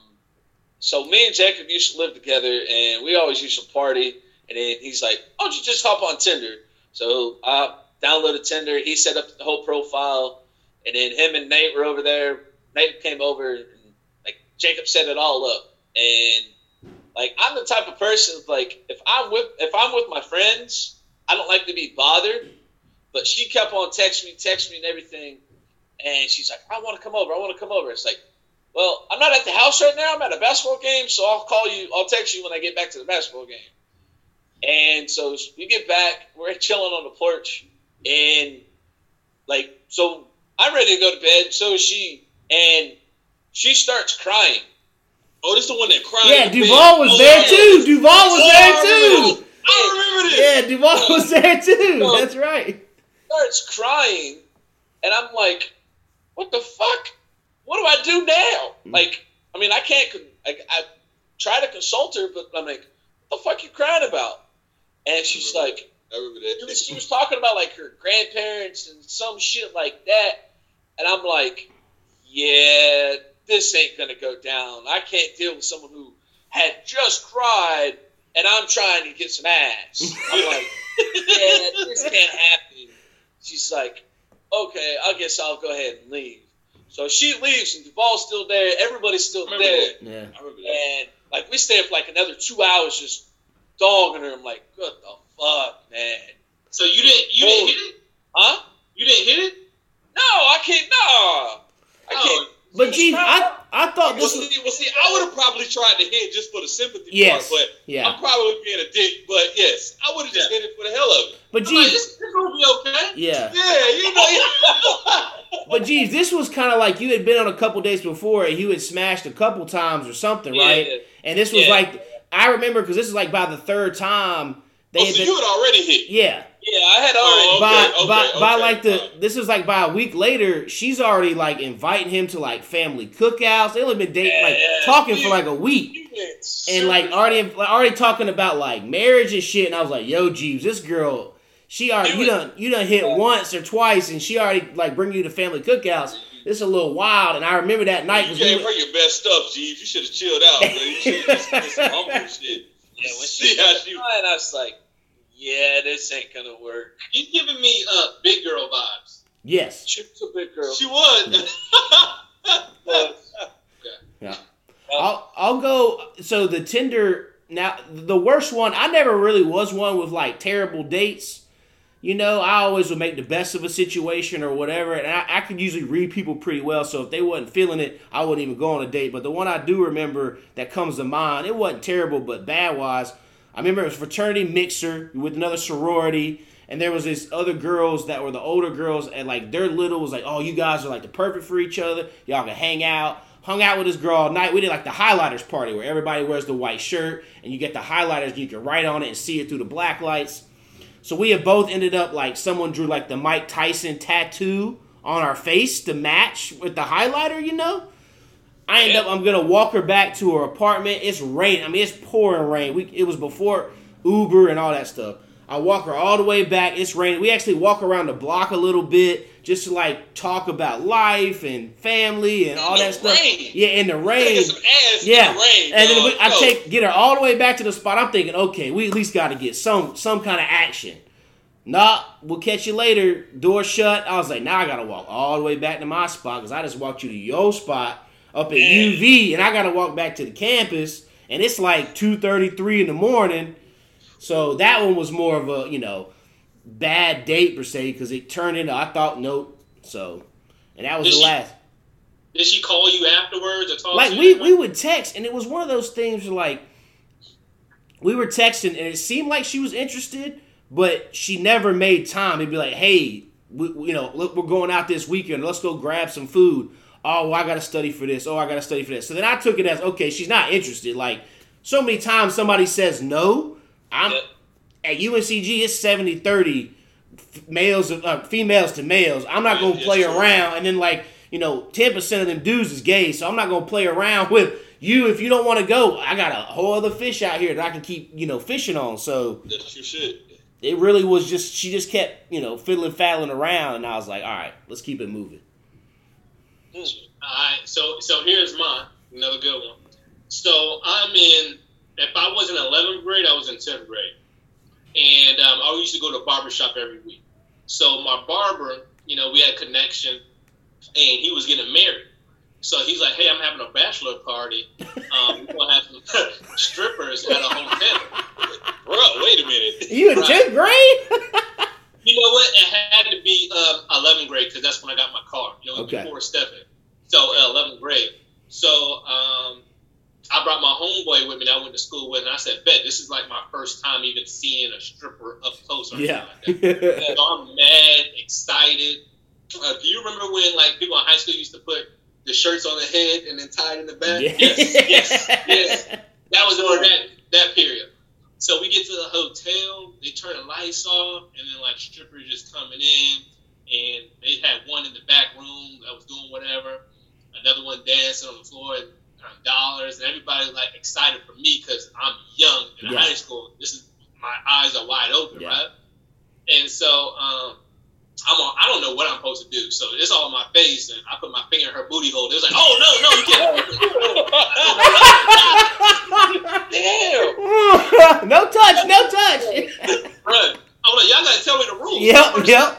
so me and Jacob used to live together, and we always used to party. And then he's like, "Oh, you just hop on Tinder?" So I downloaded Tinder. He set up the whole profile, and then him and Nate were over there. Nate came over, and like Jacob set it all up. And like I'm the type of person like if I'm with if I'm with my friends, I don't like to be bothered. But she kept on texting me, texting me, and everything. And she's like, "I want to come over. I want to come over." It's like, well, I'm not at the house right now. I'm at a basketball game, so I'll call you. I'll text you when I get back to the basketball game. And so we get back. We're chilling on the porch, and like, so I'm ready to go to bed. So is she, and she starts crying. Oh, this is the one that cried. yeah, Duvall was Oh, there yeah. too. Duvall was Oh, there I too. remember. I remember this. Yeah, Duvall was there too. No. That's right. starts crying, and I'm like, "What the fuck? What do I do now?" Like, I mean, I can't. con- Like, I try to consult her, but I'm like, "What the fuck you crying about?" And she's like, I remember she was- that. she was talking about like her grandparents and some shit like that, and I'm like, "Yeah, this ain't gonna go down. I can't deal with someone who had just cried." And I'm trying to get some ass. I'm like, yeah, this can't happen. She's like, okay, I guess I'll go ahead and leave. So she leaves, and Duvall's still there. Everybody's still Remember there. Yeah. I remember that. And like we stay for like another two hours just dogging her. I'm like, what the fuck, man? So you didn't you didn't hit it? Huh? You didn't hit it? No, I can't. No, I Oh, can't. But geez, I I thought Well, this was see, well, see, I would have probably tried to hit just for the sympathy Yes. part, but Yeah. I'm probably being a dick. But yes, I would have just Yeah. hit it for the hell of it. but I'm like, geez, this, this gonna be okay. yeah. Yeah, you know. But geez, this was kind of like you had been on a couple days before and you had smashed a couple times or something, right? Yeah. And this was Yeah. like I remember because this is like by the third time they oh, had so been, you had already hit. yeah. Yeah, I had already. Oh, by okay, by okay, by like the this is like by a week later, she's already like inviting him to like family cookouts. They only been dating like Yeah. talking for like a week. And like already like, already talking about like marriage and shit, and I was like, "Yo, Jeebs, this girl, she already you You done you done hit once or twice, and she already like bring you to family cookouts. Mm-hmm. This is a little wild." And I remember that night You was gave her your best stuff, Jeebs. You should have chilled out, bro. You should have just did some humble shit. yeah, when See she how was she- crying, I was like, yeah, this ain't gonna work. You're giving me uh big girl vibes. yes, She's a big girl. She was. yeah. I'll I'll go. So the Tinder now the worst one. I never really was one with like terrible dates. You know, I always would make the best of a situation or whatever, and I, I could usually read people pretty well. So if they wasn't feeling it, I wouldn't even go on a date. But the one I do remember that comes to mind, it wasn't terrible, but bad wise. I remember it was fraternity mixer with another sorority, and there was this other girls that were the older girls, and like their little was like, oh, you guys are like the perfect for each other. Y'all can hang out. Hung out with this girl all night. We did like the highlighters party where everybody wears the white shirt and you get the highlighters and you can write on it and see it through the black lights. So we have both ended up like someone drew like the Mike Tyson tattoo on our face to match with the highlighter, you know? I end up I'm gonna walk her back to her apartment. It's rain. I mean it's pouring rain. We it was before Uber and all that stuff. I walk her all the way back. It's raining. We actually walk around the block a little bit just to like talk about life and family and all In that stuff. rain. Yeah, in the rain. Taking some ass Yeah, in the rain. and then we, I take get her all the way back to the spot. I'm thinking, okay, we at least got to get some some kind of action. Nah, we'll catch you later. Door shut. I was like, now I gotta walk all the way back to my spot because I just walked you to your spot up at Man. UV, and I gotta walk back to the campus, and it's like two thirty three in the morning. So that one was more of a you know bad date per se because it turned into I thought nope. So, and that was Did the she- last. Did she call you afterwards or talk like we we would text and it was one of those things where like we were texting and it seemed like she was interested but she never made time it'd be like hey we- you know look we're going out this weekend let's go grab some food oh well, i gotta study for this. Oh i gotta study for this. So then i took it as okay she's not interested. Like so many times somebody says no i'm Yep. at UNCG it's 70 30 males uh, females to males. I'm not gonna Yeah, play sure. around. And then like you know 10% of them dudes is gay. So i'm not gonna play around with you if you don't want to go. I got a whole other fish out here that i can keep you know fishing on. So That's your shit. it really was just she just kept you know fiddling faddling around. And i was like all right let's keep it moving All right, so so here's mine, another good one. So I'm in. If I was in 11th grade, I was in 10th grade, and um, I used to go to a barber shop every week. So my barber, you know, we had a connection, and he was getting married. So he's like, "Hey, I'm having a bachelor party. Um, we're gonna have some strippers at a hotel." Bro, wait a minute. you in. 10th grade You know what? It had to be um, 11th grade because that's when I got my car. You know, Okay. before Stephen. So uh, 11th grade. So um, I brought my homeboy with me that I went to school with, and I said, "Bet this is like my first time even seeing a stripper up close or yeah like that." So I'm mad, excited. Uh, do you remember when like people in high school used to put the shirts on the head and then tie it in the back? Yes, yes, yes. That was during that that period. So we get to the hotel, they turn the lights off, and then like strippers just coming in, and they had one in the back room that was doing whatever, another one dancing on the floor and dollars, and everybody like excited for me because I'm young in Yeah. high school. This is my eyes are wide open, Yeah. right? And so um, I'm on, I don't know what I'm supposed to do. So it's all in my face, and I put my finger in her booty hole. It was like, oh no, no, you can't. Damn. no touch no touch Right. I'm like, y'all gotta tell me the rules. yep yep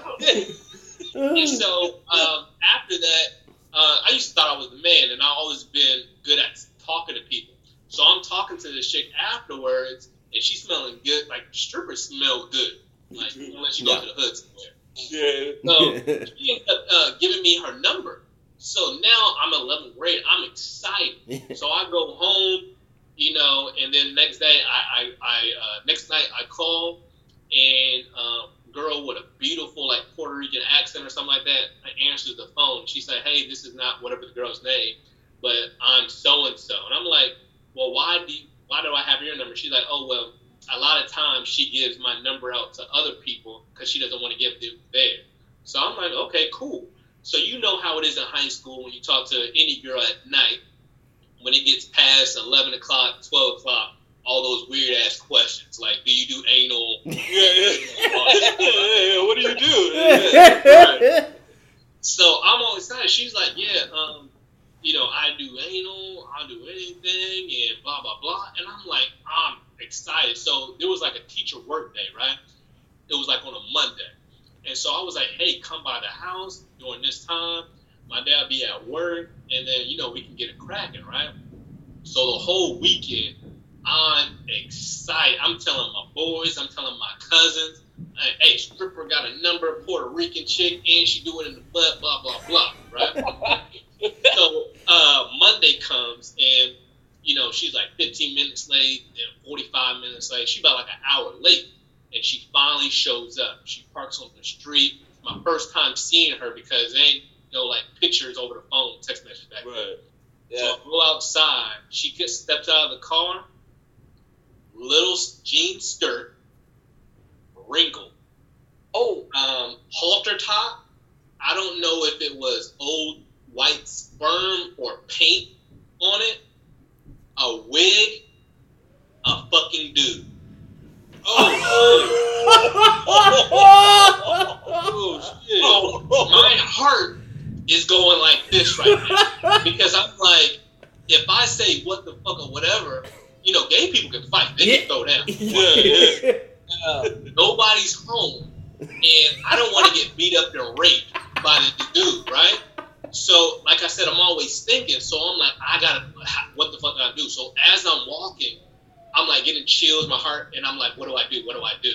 And so um, after that, uh, I used to thought I was the man, and I've always been good at talking to people. So I'm talking to this chick afterwards, and she's smelling good. Like strippers smell good, like unless you go Yeah. to the hood somewhere. Yeah. So she ended up uh, giving me her number. So now I'm 11th grade. I'm excited. So I go home, you know, and then next day, I, I, I uh, next night I call, and um, girl with a beautiful like Puerto Rican accent or something like that I answers the phone. She said, "Hey, this is not whatever the girl's name, but I'm so and so." And I'm like, "Well, why do you, why do I have your number?" She's like, "Oh well." A lot of times she gives my number out to other people because she doesn't want to give it there. So I'm like, okay, cool. So you know how it is in high school when you talk to any girl at night. When it gets past 11 o'clock, 12 o'clock, all those weird ass questions like, do you do anal? Yeah, yeah. What do you do? So I'm all excited. She's like, yeah, um, you know, I do anal, I'll do anything, and blah blah blah. And I'm like, I'm excited. So there was like a teacher work day, right? It was like on a Monday, and so I was like, hey, come by the house during this time. My dad be at work, and then you know we can get it cracking, right? So the whole weekend, I'm excited. I'm telling my boys, I'm telling my cousins, hey, hey, stripper got a number, Puerto Rican chick, and she do it in the butt, blah blah blah, right? so uh, Monday comes and you know, she's like 15 minutes late, then 45 minutes late. She about like an hour late, and she finally shows up. She parks on the street. My first time seeing her because they ain't you know like pictures over the phone, text message back. then. Right. So I go outside. She gets steps out of the car. Little jean skirt, wrinkled. Oh, Um, halter top. I don't know if it was old white sperm or paint on it. A wig. A fucking dude. Oh shit. Oh, my heart is going like this right now because I'm like, if I say what the fuck or whatever, you know, gay people can fight. They Yeah. can throw down. Yeah, uh, Nobody's home, and I don't want to get beat up and raped by the dude, right? So, like I said, I'm always thinking. So I'm like, I gotta, what the fuck do I do? So as I'm walking, I'm like getting chills, my heart, and I'm like, what do I do? What do I do?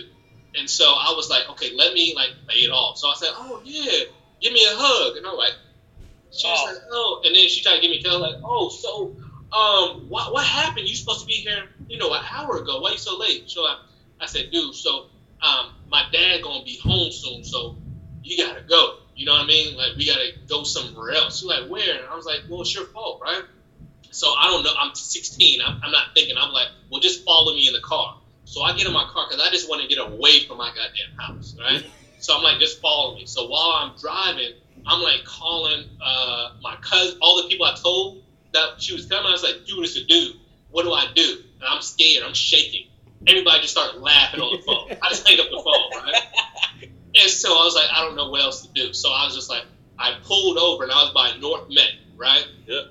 And so I was like, okay, let me like lay it off. So I said, oh yeah, give me a hug, and I'm like, she was Oh. like, oh, and then she tried to give me a hug, like, oh, so um, what what happened? You supposed to be here, you know, an hour ago. Why you so late? So I, I said, dude, so um, my dad gonna be home soon, so you gotta go. You know what I mean? Like we gotta go somewhere else. She's like, where? And I was like, well, it's your fault, right? So I don't know. I'm 16. I'm, I'm not thinking. I'm like, well, just follow me in the car. So I get in my car because I just want to get away from my goddamn house, right? so I'm like, just follow me. So while I'm driving, I'm like calling uh, my cousin, all the people I told that she was coming. I was like, dude, it's a dude. What do I do? And I'm scared. I'm shaking. Everybody just started laughing on the phone. I just hang up the phone, right? And so I was like, I don't know what else to do. So I was just like, I pulled over and I was by North Met, right? Yep.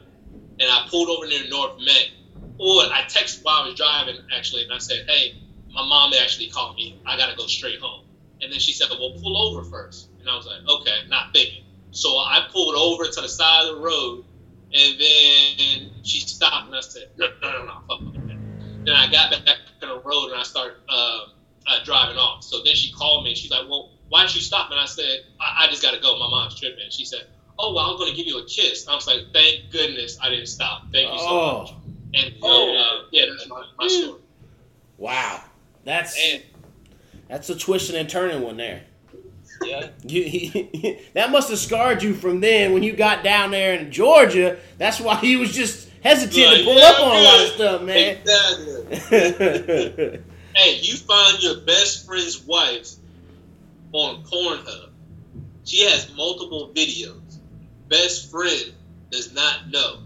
And I pulled over near North Met. Or I texted while I was driving actually, and I said, Hey, my mom actually called me. I gotta go straight home. And then she said, Well, pull over first. And I was like, Okay, not thinking. So I pulled over to the side of the road, and then she stopped, and I said, No, no, no, no, fuck with that. Then I got back on the road and I started uh, uh, driving off. So then she called me and she's like, Well, why did you stop? And I said, I, I just got to go. My mom's tripping. And she said, Oh, well, I'm going to give you a kiss. And I was like, Thank goodness I didn't stop. Thank you so much. Oh, And so, uh, yeah, that's my, my story. wow. That's man. that's a twisting and turning one there. Yeah. You, that must have scarred you from then when you got down there in Georgia. That's why he was just hesitant to pull yeah, up on a lot of stuff, man. Exactly. Hey, you find your best friend's wife on Pornhub. She has multiple videos. Best friend does not know.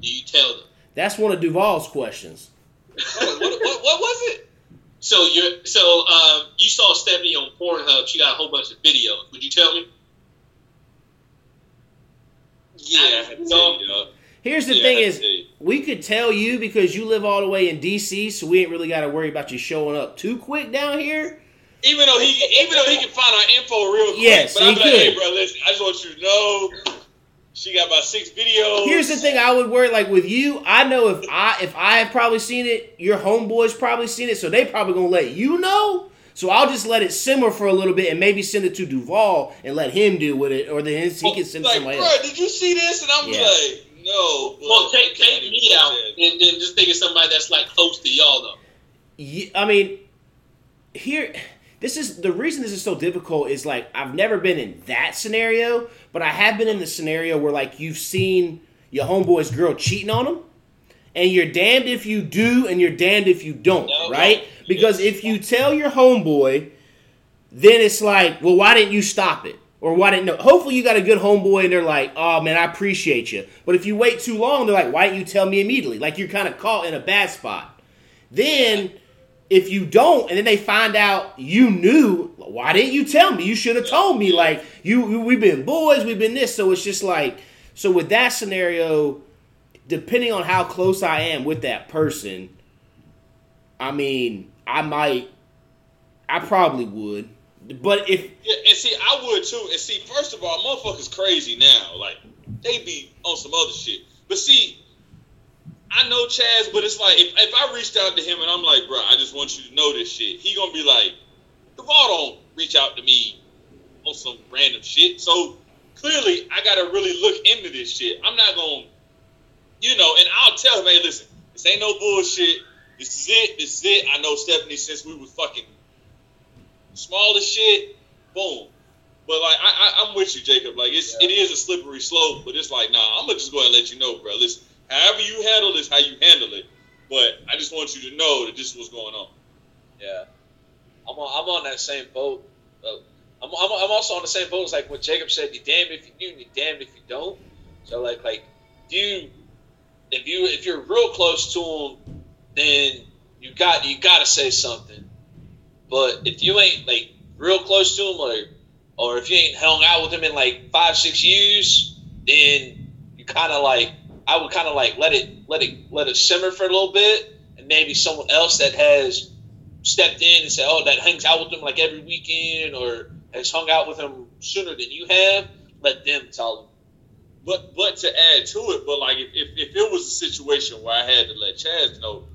Do you tell them? That's one of Duvall's questions. what, what, what, what was it? So you're so um, you saw Stephanie on Pornhub. She got a whole bunch of videos. Would you tell me? Yeah, I had to you. Here's the Yeah, thing is, tell we could tell you because you live all the way in DC, so we ain't really got to worry about you showing up too quick down here. Even though he even though he can find our info real quick, Yes, but I'm he like, hey, bro, listen, I just want you to know she got about six videos. Here's the thing I would worry like with you, I know if I if I have probably seen it, your homeboys probably seen it, so they probably gonna let you know. So I'll just let it simmer for a little bit and maybe send it to Duvall and let him deal with it, or then he can send it to like, somebody bro, else. did you see this? And I'm Yeah. like, no. Well, take take me out and then just think of somebody that's like close to y'all though. Ye- I mean, here, this is the reason this is so difficult is like I've never been in that scenario, but I have been in the scenario where like you've seen your homeboy's girl cheating on him, and you're damned if you do, and you're damned if you don't, No, right? Because if you tell your homeboy, then it's like, well, why didn't you stop it? Or why didn't no? Hopefully you got a good homeboy and they're like, oh man, I appreciate you. But if you wait too long, they're like, why didn't you tell me immediately? Like you're kind of caught in a bad spot. Then if you don't, and then they find out you knew, why didn't you tell me? You should have told me. Like you, we've been boys, we've been this. So it's just like, so with that scenario, depending on how close I am with that person, I mean, I might, I probably would. But if Yeah, and see, I would too. And see, first of all, motherfuckers crazy now. Like they be on some other shit. But see, I know Chaz, but it's like if, if I reached out to him and I'm like, bro, I just want you to know this shit. He gonna be like, Duvall don't reach out to me on some random shit. So clearly, I gotta really look into this shit. I'm not gonna, you know. And I'll tell him, hey, listen, This ain't no bullshit. This is it. This is it. I know Stephanie since we was fucking small as shit. Boom. But like I, I I'm with you, Jacob. Like it's it is a slippery slope, but it's like nah. I'm gonna just go ahead and let you know, bro. Listen, however you handle this, how you handle it. But I just want you to know that this is what's going on. Yeah, I'm on, I'm on that same boat. Uh, I'm, I'm, I'm also on the same boat as like what Jacob said. You damned if you do, you damned if you don't. So like like you if you if you're real close to him, then you got you got to say something. But if you ain't like real close to him, or or if you ain't hung out with him in like five six years, then you kind of like I would kind of like let it let it let it simmer for a little bit, and maybe someone else that has stepped in and said, "Oh, that hangs out with him like every weekend," or has hung out with him sooner than you have, let them tell him. But but to add to it, but like if, if, if it was a situation where I had to let Chaz know,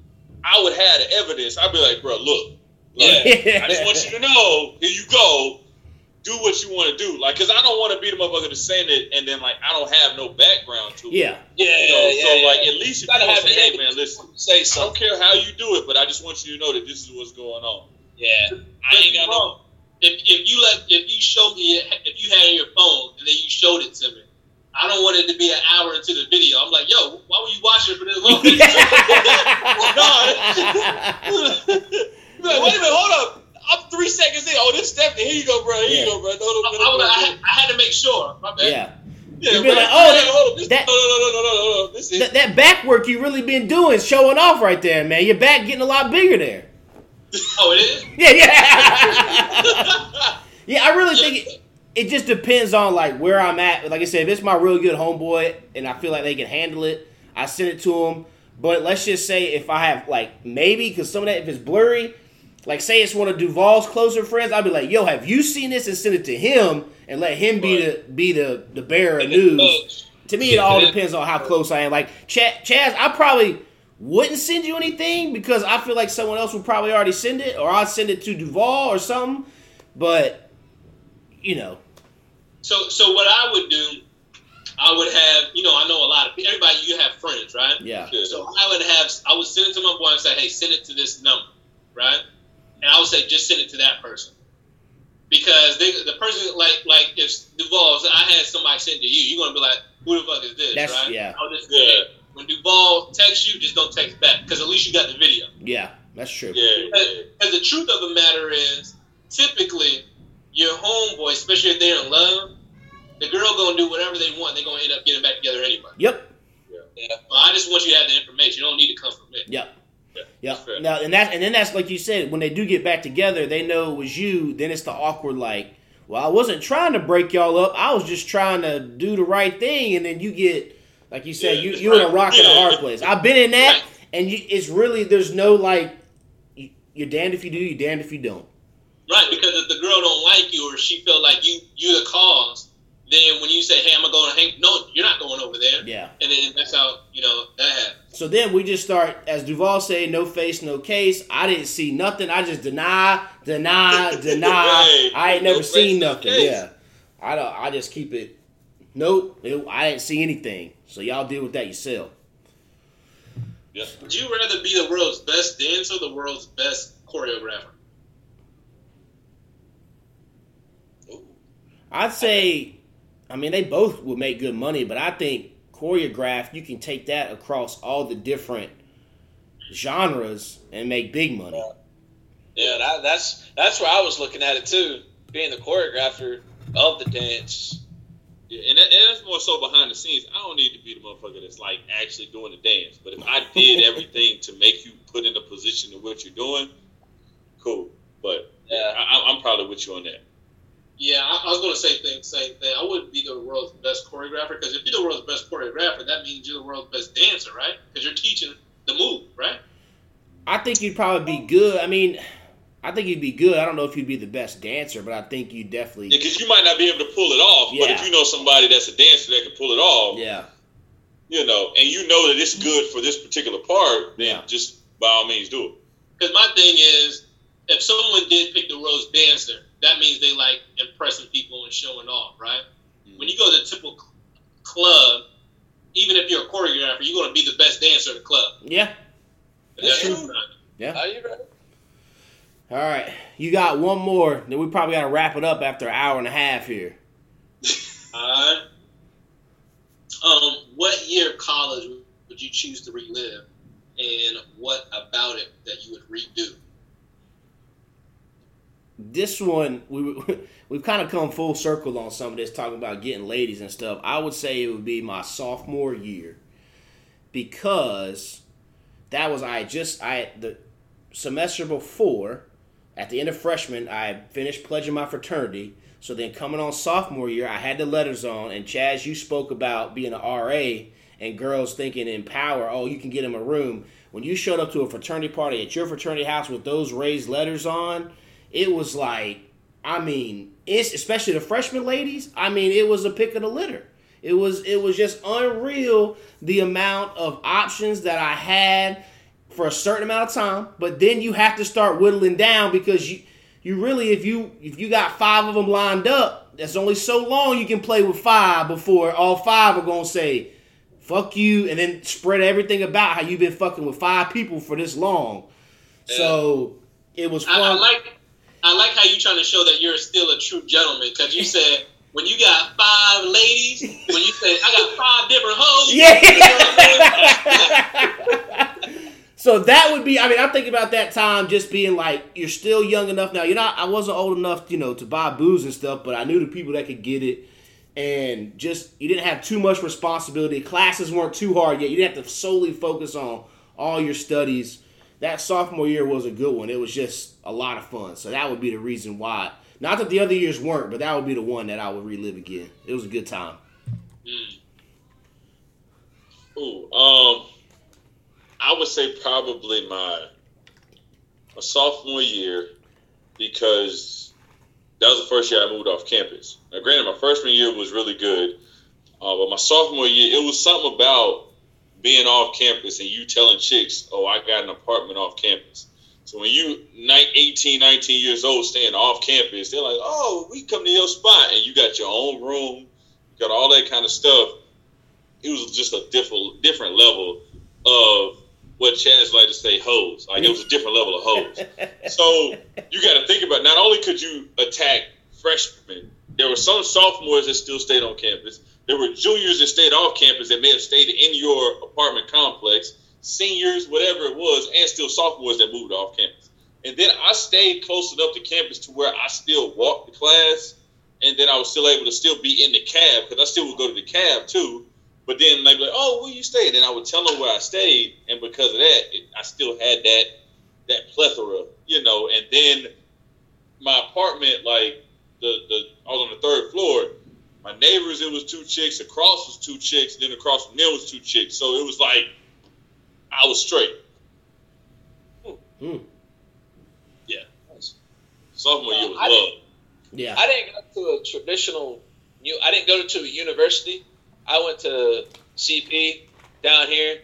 I would have the evidence. I'd be like, bro, look, like, Yeah. I just want you to know, here you go. Do what you want to do. Like, cause I don't want to be the motherfucker to send it and then like I don't have no background to it. Yeah. Yeah, You know, yeah, so yeah. like at least if you gotta have say, hey man, listen, Say something. I don't care how you do it, but I just want you to know that this is what's going on. Yeah, I ain't got no. If, if you let if you showed me if you had on your phone and then you showed it to me, I don't want it to be an hour into the video. I'm like, yo, why were you watching it for this long? Be like, wait a minute, hold up. I'm three seconds in. Oh, this Stephanie. Here you go, bro. Here Yeah. you go, bro. No, no, I, no, I, no, no, I, had, I had to make sure. My bad. Yeah. Yeah, You'd be bro. like, oh, Hey, that- This, that- no, no, no, no, no, no, no. This is. That, that back work you really been doing, showing off right there, man. Your back getting a lot bigger there. oh, it is. Yeah, yeah. yeah, I really think it, it just depends on like where I'm at. Like I said, if it's my real good homeboy and I feel like they can handle it, I send it to them. But let's just say if I have like maybe because some of that if it's blurry, like say it's one of Duvall's closer friends, I'd be like, "Yo, have you seen this?" and send it to him and let him be the be the the bearer of news. To me, it all depends on how close I am. Like Ch- Chaz, I probably wouldn't send you anything because I feel like someone else would probably already send it, or I'd send it to Duvall or something. But you know, So, so what I would do, I would have, you know, I know a lot of people. Everybody, you have friends, right? yeah, So I would have, I would send it to my boy and say, hey, send it to this number, right? And I would say, just send it to that person. Because they, the person, like, like if Duvall, I had somebody send it to you, you're gonna be like, who the fuck is this, That's- right? yeah. Oh, I'll just, Yeah. When Duvall texts you, just don't text back, because at least you got the video. yeah, that's true. Yeah. yeah. Because the truth of the matter is, typically, your homeboy, especially if they're in love, the girl gonna do whatever they want. They're gonna end up getting back together anyway. Yep, Yeah. Well, I just want you to have the information. You don't need to come from me. yep, Yeah, that's. Now, and that and then that's like you said, when they do get back together, they know it was you. Then it's the awkward like, well, I wasn't trying to break y'all up. I was just trying to do the right thing, and then you get. Like you said, Yeah, you you in a rock and a hard place. I've been in that, Right. and you, it's really there's no like, you- you're damned if you do, you're damned if you don't. Right, because if the girl don't like you or she feel like you you the cause, then when you say, "Hey, I'm gonna go and hang," no, you're not going over there. Yeah. And then that's how you know that happens. So then we just start, as Duvall said, no face, no case. I didn't see nothing. I just deny, deny, deny. I ain't No never face, seen nothing. Yeah, I don't. I just keep it. Nope, I didn't see anything. So y'all deal with that yourself. Yeah. Would you rather be the world's best dancer or the world's best choreographer? I'd say, I mean, they both would make good money, but I think choreographed, you can take that across all the different genres and make big money. Yeah, that, that's that's where I was looking at it too. Being the choreographer of the dance. Yeah, and, that, and that's more so behind the scenes. I don't need to be the motherfucker that's like actually doing the dance. But if I did everything to make you put in a position of what you're doing, cool. But Yeah. I, I'm probably with you on that. Yeah, I, I was gonna say thing, same thing. I wouldn't be the world's best choreographer because if you're the world's best choreographer, that means you're the world's best dancer, right? Because you're teaching the move, right? I think you'd probably be good. I mean, I think you'd be good. I don't know if you'd be the best dancer, but I think you definitely. Yeah, because you might not be able to pull it off. yeah. But if you know somebody that's a dancer that can pull it off, Yeah, you know, and you know that it's good for this particular part, then Yeah. just by all means do it. Because my thing is, if someone did pick the world's dancer, that means they like impressing people and showing off, right? When you go to a typical club, even if you're a choreographer, you're gonna be the best dancer in the club. yeah, That's Yeah. true. Are Oh, you right? All right, you got one more. Then we probably got to wrap it up after an hour and a half here. Alright. Um, what year of college would you choose to relive, and what about it that you would redo? This one, we we've kind of come full circle on some of this, talking about getting ladies and stuff. I would say it would be my sophomore year because that was I just I the semester before at the end of freshman I finished pledging my fraternity. So then coming on sophomore year, I had the letters on, and Chaz, you spoke about being an RA and girls thinking in power, oh, you can get them a room. When you showed up to a fraternity party at your fraternity house with those raised letters on, it was like, I mean, it's especially the freshman ladies. I mean, it was a pick of the litter. It was it was just unreal the amount of options that I had for a certain amount of time. But then you have to start whittling down because you you really if you if you got five of them lined up, that's only so long you can play with five before all five are gonna say fuck you and then spread everything about how you've been fucking with five people for this long. So it was fun. I, I like I like how you trying to show that you're still a true gentleman because you said when you got five ladies, when you say I got five different hoes, Yeah. so that would be. I mean, I'm thinking about that time just being like, you're still young enough now. You're not. I wasn't old enough, you know, to buy booze and stuff, but I knew the people that could get it, and just you didn't have too much responsibility. Classes weren't too hard yet. You didn't have to solely focus on all your studies. That sophomore year was a good one. It was just a lot of fun. So that would be the reason why. Not that the other years weren't, but that would be the one that I would relive again. It was a good time. Ooh, um, I would say probably my a sophomore year because that was the first year I moved off campus. Now, granted, my freshman year was really good, uh, but my sophomore year, it was something about being off campus and you telling chicks, "Oh, I got an apartment off campus." So when you ni- 18, 19 years old, staying off campus, they're like, "Oh, we come to your spot," and you got your own room, you got all that kind of stuff it was just a different different level of what Chaz like to say hoes. Like it was a different level of hoes. so you got to think about not only could you attack freshmen, there were some sophomores that still stayed on campus. There were juniors that stayed off campus that may have stayed in your apartment complex, seniors, whatever it was, and still sophomores that moved off campus. And then I stayed close enough to campus to where I still walked the class, and then I was still able to still be in the cab because I still would go to the cab too. But then they'd be like, "Oh, where you stay?" And I would tell them where I stayed, and because of that, it, I still had that that plethora, you know. And then my apartment, like the the I was on the third floor. My neighbors, it was two chicks. Across was two chicks. Then across from them was two chicks. So it was like I was straight. Hmm. Yeah. Sophomore year was I didn't- love. Yeah. I didn't go to a traditional. You, I didn't go to a university. I went to CP down here,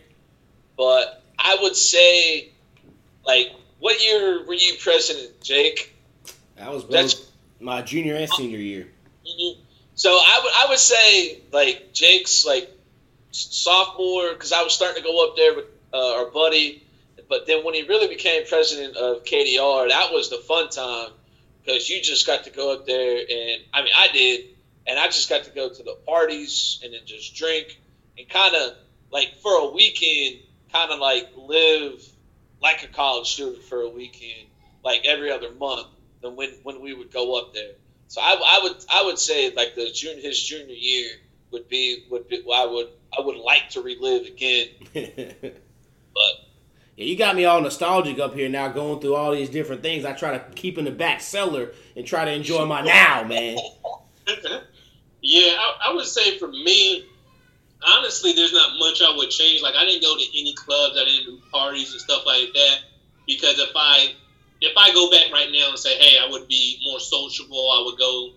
but I would say, like, what year were you president, Jake? That was both That's- my junior and senior year. Mhm. So I would I would say like Jake's like sophomore because I was starting to go up there with uh, our buddy, but then when he really became president of KDR, that was the fun time because you just got to go up there and I mean I did, and I just got to go to the parties and then just drink and kind of like for a weekend, kind of like live like a college student for a weekend, like every other month. Than when when we would go up there. So I, I would I would say like the junior his junior year would be would be I would I would like to relive again. But Yeah, you got me all nostalgic up here now, going through all these different things. I try to keep in the back cellar and try to enjoy my now, man. Yeah, I, I would say for me, honestly, there's not much I would change. Like I didn't go to any clubs, I didn't do parties and stuff like that. Because if I if I go back right now and say, hey, I would be more sociable, I would go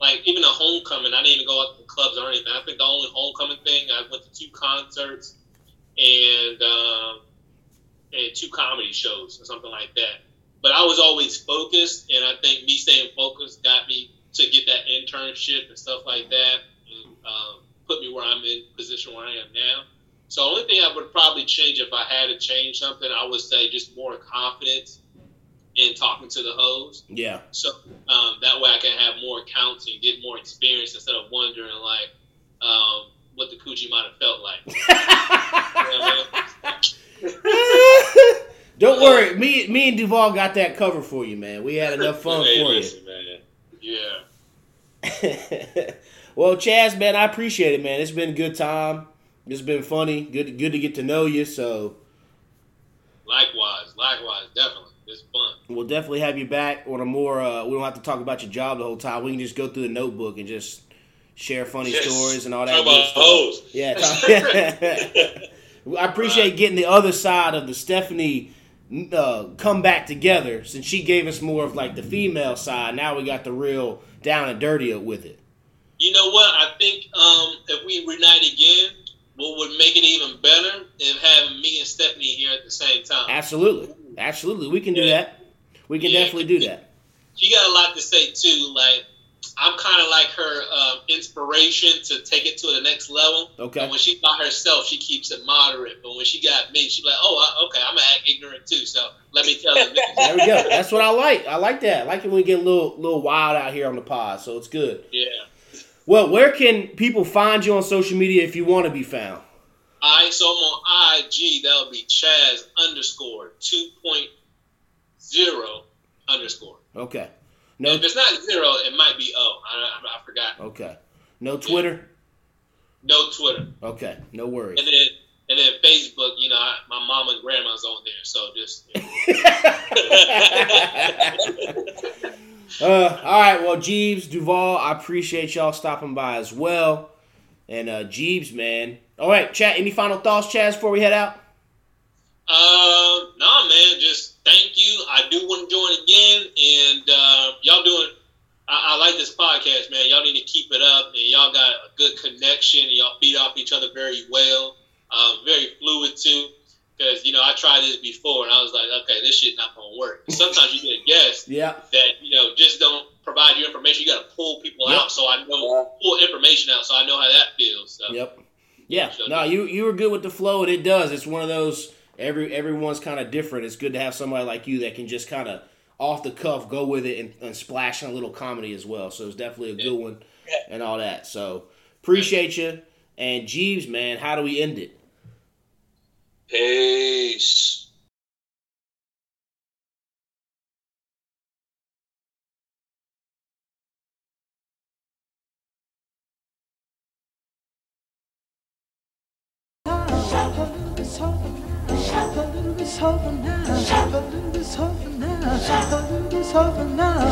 like even a homecoming. I didn't even go out to clubs or anything. I think the only homecoming thing I went to two concerts and um, and two comedy shows or something like that. But I was always focused, and I think me staying focused got me to get that internship and stuff like that, and um, put me where I'm in position where I am now. So the only thing I would probably change if I had to change something, I would say just more confidence in talking to the hoes. Yeah. So um, that way I can have more accounts and get more experience instead of wondering like um, what the coochie might have felt like. You know what I mean? Don't worry, me me and Duvall got that covered for you, man. We had enough fun Hey, for you. man. Yeah. well, Chaz, man, I appreciate it, man. It's been a good time. It's been funny. Good, good to get to know you. So Likewise, likewise, definitely. We'll definitely have you back on a more. Uh, we don't have to talk about your job the whole time. We can just go through the notebook and just share funny Yes. stories and all that. Talk about stuff. hoes. Yeah. talk- I appreciate getting the other side of the Stephanie uh, come back together since she gave us more of like the female side. Now we got the real down and dirty with it. You know what? I think um, if we reunite again, what would make it even better is having me and Stephanie here at the same time. Absolutely, absolutely, we can do Yeah. that. We can Yeah. definitely do that. She got a lot to say too. Like I'm kind of like her um, inspiration to take it to the next level. Okay. And when she's by herself, she keeps it moderate. But when she got me, she's like, "Oh, I, okay, I'm gonna act ignorant too." So let me tell you. There we go. That's what I like. I like that. I like it when we get a little little wild out here on the pod. So it's good. yeah. Well, where can people find you on social media if you want to be found? All right, so I'm on IG. That would be Chaz underscore two point zero underscore. Okay. No. If it's not zero, it might be O. I, I, I forgot. Okay. No Twitter. No Twitter, Okay. No worries. and then and then Facebook. You know, I, my mom and grandma's on there, so just Uh, all right. Well, Jeebs, Duvall, I appreciate y'all stopping by as well. And uh, Jeebs, man. All right, chat. Any final thoughts, Chaz, before we head out? Uh, no, man. Just thank you. I do want to join again, and uh, y'all doing. I, I like this podcast, man. Y'all need to keep it up, and y'all got a good connection. And y'all feed off each other very well. Um, very fluid too, because you know I tried this before, and I was like, okay, this shit not gonna work. Sometimes you get a guest Yeah. that you know just don't provide your information. You got to pull people Yep. out, so I know pull information out, so I know how that feels. So. Yep. Yeah. No, you you were good with the flow, and it does. It's one of those. Every everyone's kind of different. It's good to have somebody like you that can just kind of off the cuff go with it and, and splash in a little comedy as well. So it's definitely a good one and all that. So appreciate you. And Jeebs, man, how do we end it? Peace. It's over now. It's over now. It's over now. It's over now.